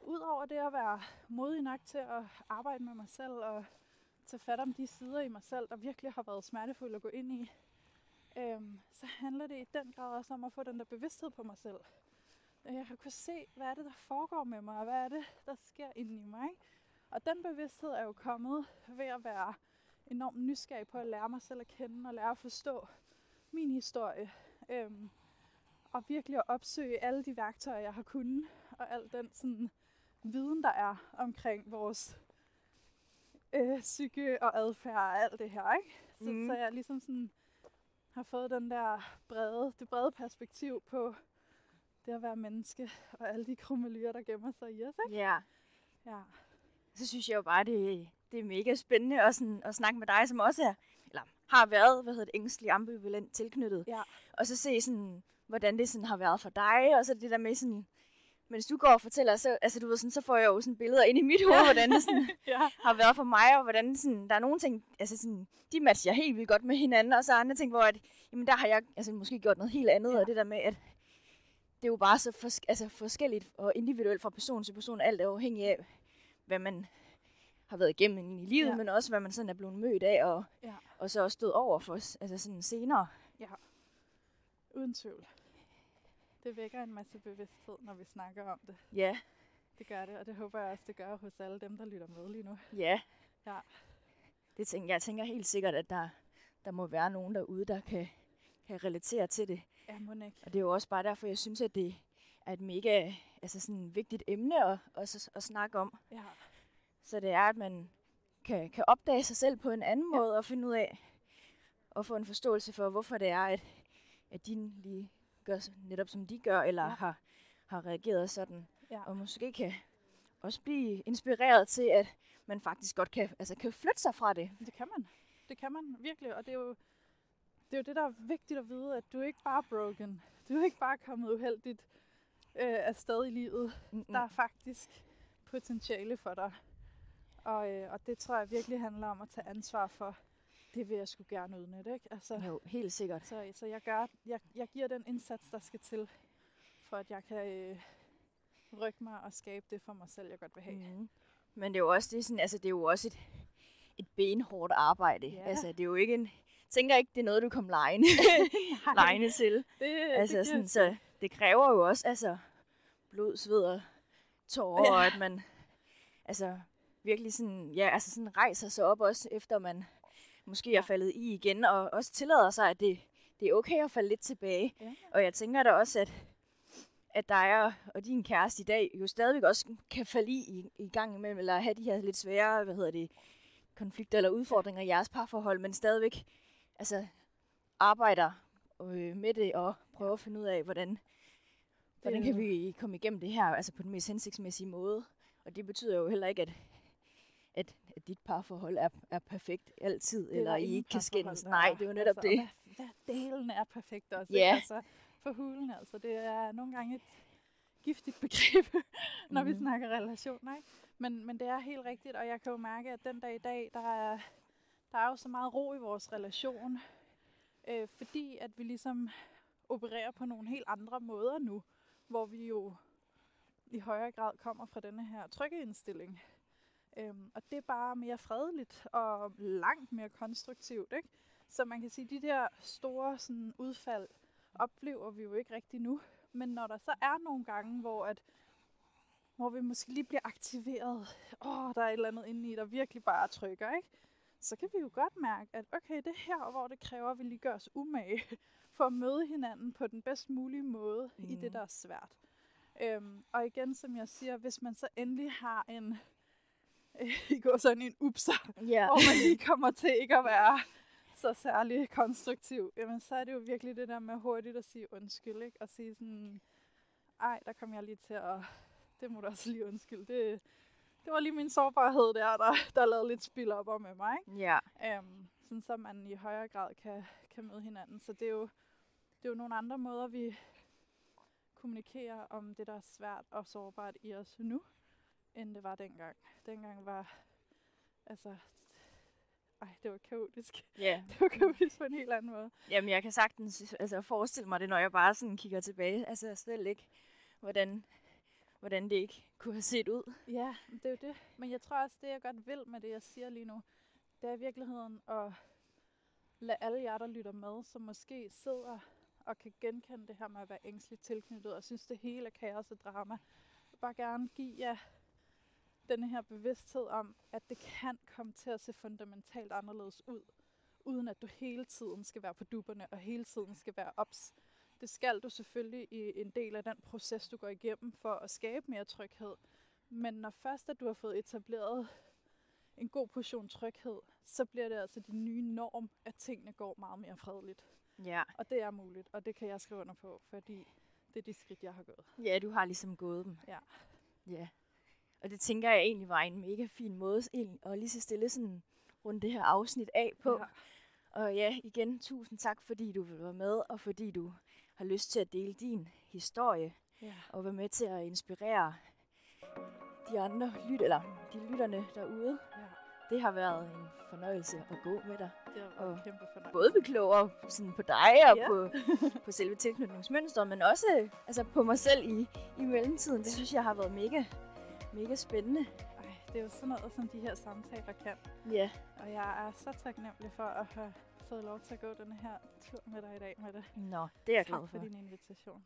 udover det at være modig nok til at arbejde med mig selv og tage fat om de sider i mig selv, der virkelig har været smertefulde at gå ind i, øhm, så handler det i den grad også om at få den der bevidsthed på mig selv. At Jeg kan kunne se, hvad er det, der foregår med mig, og hvad er det, der sker inde i mig. Ikke? Og den bevidsthed er jo kommet ved at være enormt nysgerrig på at lære mig selv at kende og lære at forstå min historie. Øhm, og virkelig at opsøge alle de værktøjer, jeg har kunnet, og al den sådan, viden, der er omkring vores øh, psyke og adfærd og alt det her, ikke? Så, Mm. så jeg ligesom sådan har fået den der brede, det brede perspektiv på det at være menneske, og alle de krummelyer, der gemmer sig i os, ikke? Ja. Ja. Så synes jeg jo bare, det, det er mega spændende at, sådan, at snakke med dig, som også er, eller har været, hvad hedder det, ængstelig ambivalent tilknyttet. Ja. Og så se sådan, hvordan det sådan har været for dig, og så det der med sådan, mens du går og fortæller, så, altså, du ved, sådan, så får jeg jo sådan billeder ind i mit hoved, hvordan det sådan, ja. har været for mig, og hvordan sådan, der er nogle ting, altså sådan, de matcher helt vildt godt med hinanden, og så er andre ting, hvor at, jamen, der har jeg altså, måske gjort noget helt andet, ja. og det der med, at det er jo bare så fors- altså, forskelligt og individuelt fra person til person, alt er afhængig af, hvad man har været igennem i livet, ja. Ja. men også hvad man sådan er blevet mødt af, og, Ja. og så også stået over for altså sådan senere. Uden tvivl. Det vækker en masse bevidsthed, når vi snakker om det. Ja, Det gør det, og det håber jeg også, det gør hos alle dem, der lytter med lige nu. ja. Ja. Det tænker, jeg tænker helt sikkert, at der, der må være nogen derude, der kan, kan relatere til det. Ja, må ikke. Og det er jo også bare derfor, jeg synes, at det er et mega altså sådan vigtigt emne at, at, at snakke om. Ja. Så det er, at man kan, kan opdage sig selv på en anden Ja. måde og finde ud af og få en forståelse for, hvorfor det er, at, at de lige gør netop som de gør, eller Ja. har, har reageret sådan. Ja. Og måske kan også blive inspireret til, at man faktisk godt kan, altså kan flytte sig fra det. Det kan man. Det kan man virkelig, og det er jo det, er jo det der er vigtigt at vide, at du er ikke bare broken. Du er ikke bare kommet uheldigt øh, afsted i livet. Mm-mm. Der er faktisk potentiale for dig. Og, øh, og det tror jeg virkelig handler om at tage ansvar for. Det vil jeg sgu gerne udnytte, ikke? Altså, Jo, helt sikkert. så, så jeg, gør, jeg, jeg giver den indsats, der skal til, for at jeg kan øh, rykke mig og skabe det for mig selv, jeg godt vil have. Mm. Men det er jo også, det er sådan, altså, det er jo også et, et benhårdt arbejde. Ja. Altså, det er jo ikke en, tænker ikke, det er noget, du kommer lejende, lejende til. Det, altså, det sådan, så det kræver jo også altså, blod, sved og tårer, Ja. og at man altså, virkelig sådan, ja, altså sådan rejser sig op også, efter man måske er faldet i igen, og også tillader sig, at det, det er okay at falde lidt tilbage. Ja. Og jeg tænker da også, at, at dig og, og din kæreste i dag jo stadigvæk også kan falde i, i i gang imellem, eller have de her lidt svære, hvad hedder det, konflikter eller udfordringer i jeres parforhold, men stadigvæk altså, arbejder øh, med det og prøver at finde ud af, hvordan, hvordan kan vi komme igennem det her altså på den mest hensigtsmæssige måde. Og det betyder jo heller ikke, at, at, at dit parforhold er, er perfekt altid, Det er eller I ikke kan skændes. Nej, det er jo netop altså, det. Hvad, hvad delen er perfekt også. Ja. Ikke? Altså, for hulen altså. Det er nogle gange et giftigt begreb, når mm. vi Mhm. snakker relationer. Ikke? Men, men det er helt rigtigt, og jeg kan jo mærke, at den dag i dag, der er, der er jo så meget ro i vores relation, øh, fordi at vi ligesom opererer på nogle helt andre måder nu, hvor vi jo i højere grad kommer fra denne her trykkeindstilling. Øhm, og det er bare mere fredeligt og langt mere konstruktivt. Ikke? Så man kan sige, at de der store sådan, udfald oplever vi jo ikke rigtig nu. Men når der så er nogle gange, hvor, at, hvor vi måske lige bliver aktiveret, åh, der er et eller andet inde i, der virkelig bare trykker, ikke? Så kan vi jo godt mærke, at okay, det er her, hvor det kræver, at vi lige gør os umage for at møde hinanden på den bedst mulige måde mm. i det, der er svært. Øhm, og igen, som jeg siger, hvis man så endelig har en, øh, i går sådan en upser, Ja. hvor man lige kommer til ikke at være så særlig konstruktiv, jamen så er det jo virkelig det der med hurtigt at sige undskyld, ikke? Og sige sådan, ej, der kom jeg lige til at, det må du også lige undskylde, det, det var lige min sårbarhed der, der, der lavede lidt spild op om med mig, ikke? Ja. Øhm, sådan så man i højere grad kan, kan møde hinanden. Så det er, jo, det er jo nogle andre måder, vi kommunikerer om det, der er svært og sårbart i os nu, end det var dengang. Dengang var, altså, ej, det var kaotisk. ja. Det var kaotisk på en helt anden måde. Jamen, jeg kan sagtens altså, forestille mig det, når jeg bare sådan kigger tilbage. Altså, jeg selv ikke, hvordan, hvordan det ikke kunne have set ud. Ja, det er jo det. Men jeg tror også, det jeg godt vil med det, jeg siger lige nu, det er i virkeligheden at lade alle jer, der lytter med, som måske sidder og kan genkende det her med at være ængstligt tilknyttet, og synes, det hele er kaos og drama. Bare gerne give jer denne her bevidsthed om, at det kan komme til at se fundamentalt anderledes ud, uden at du hele tiden skal være på duberne, og hele tiden skal være ops. Det skal du selvfølgelig i en del af den proces, du går igennem for at skabe mere tryghed. Men når først at du har fået etableret en god portion tryghed, så bliver det altså din nye norm, at tingene går meget mere fredeligt. Ja. Og det er muligt, og det kan jeg skrive under på, fordi det er de skridt, jeg har gået. Ja, du har ligesom gået dem. Ja. Ja. Og det tænker jeg egentlig var en mega fin måde at lige så stille sådan rundt det her afsnit af på. Ja. Og ja, igen, tusind tak, fordi du vil være med, og fordi du har lyst til at dele din historie, Ja. og være med til at inspirere de andre lyt, eller de lytterne derude. ja. Det har været en fornøjelse at gå med dig. Det har Og kæmpe fornøjelse. Både blive klogere sådan på dig og Ja. på, på selve tilknytningsmønstret, men også altså på mig selv i, i mellemtiden. Det synes jeg har været mega, mega spændende. Det er jo sådan noget, som de her samtaler kan. Ja, Og jeg er så taknemmelig for at have fået lov til at gå den her tur med dig i dag med det. nå, det er jeg glad for. for din invitation.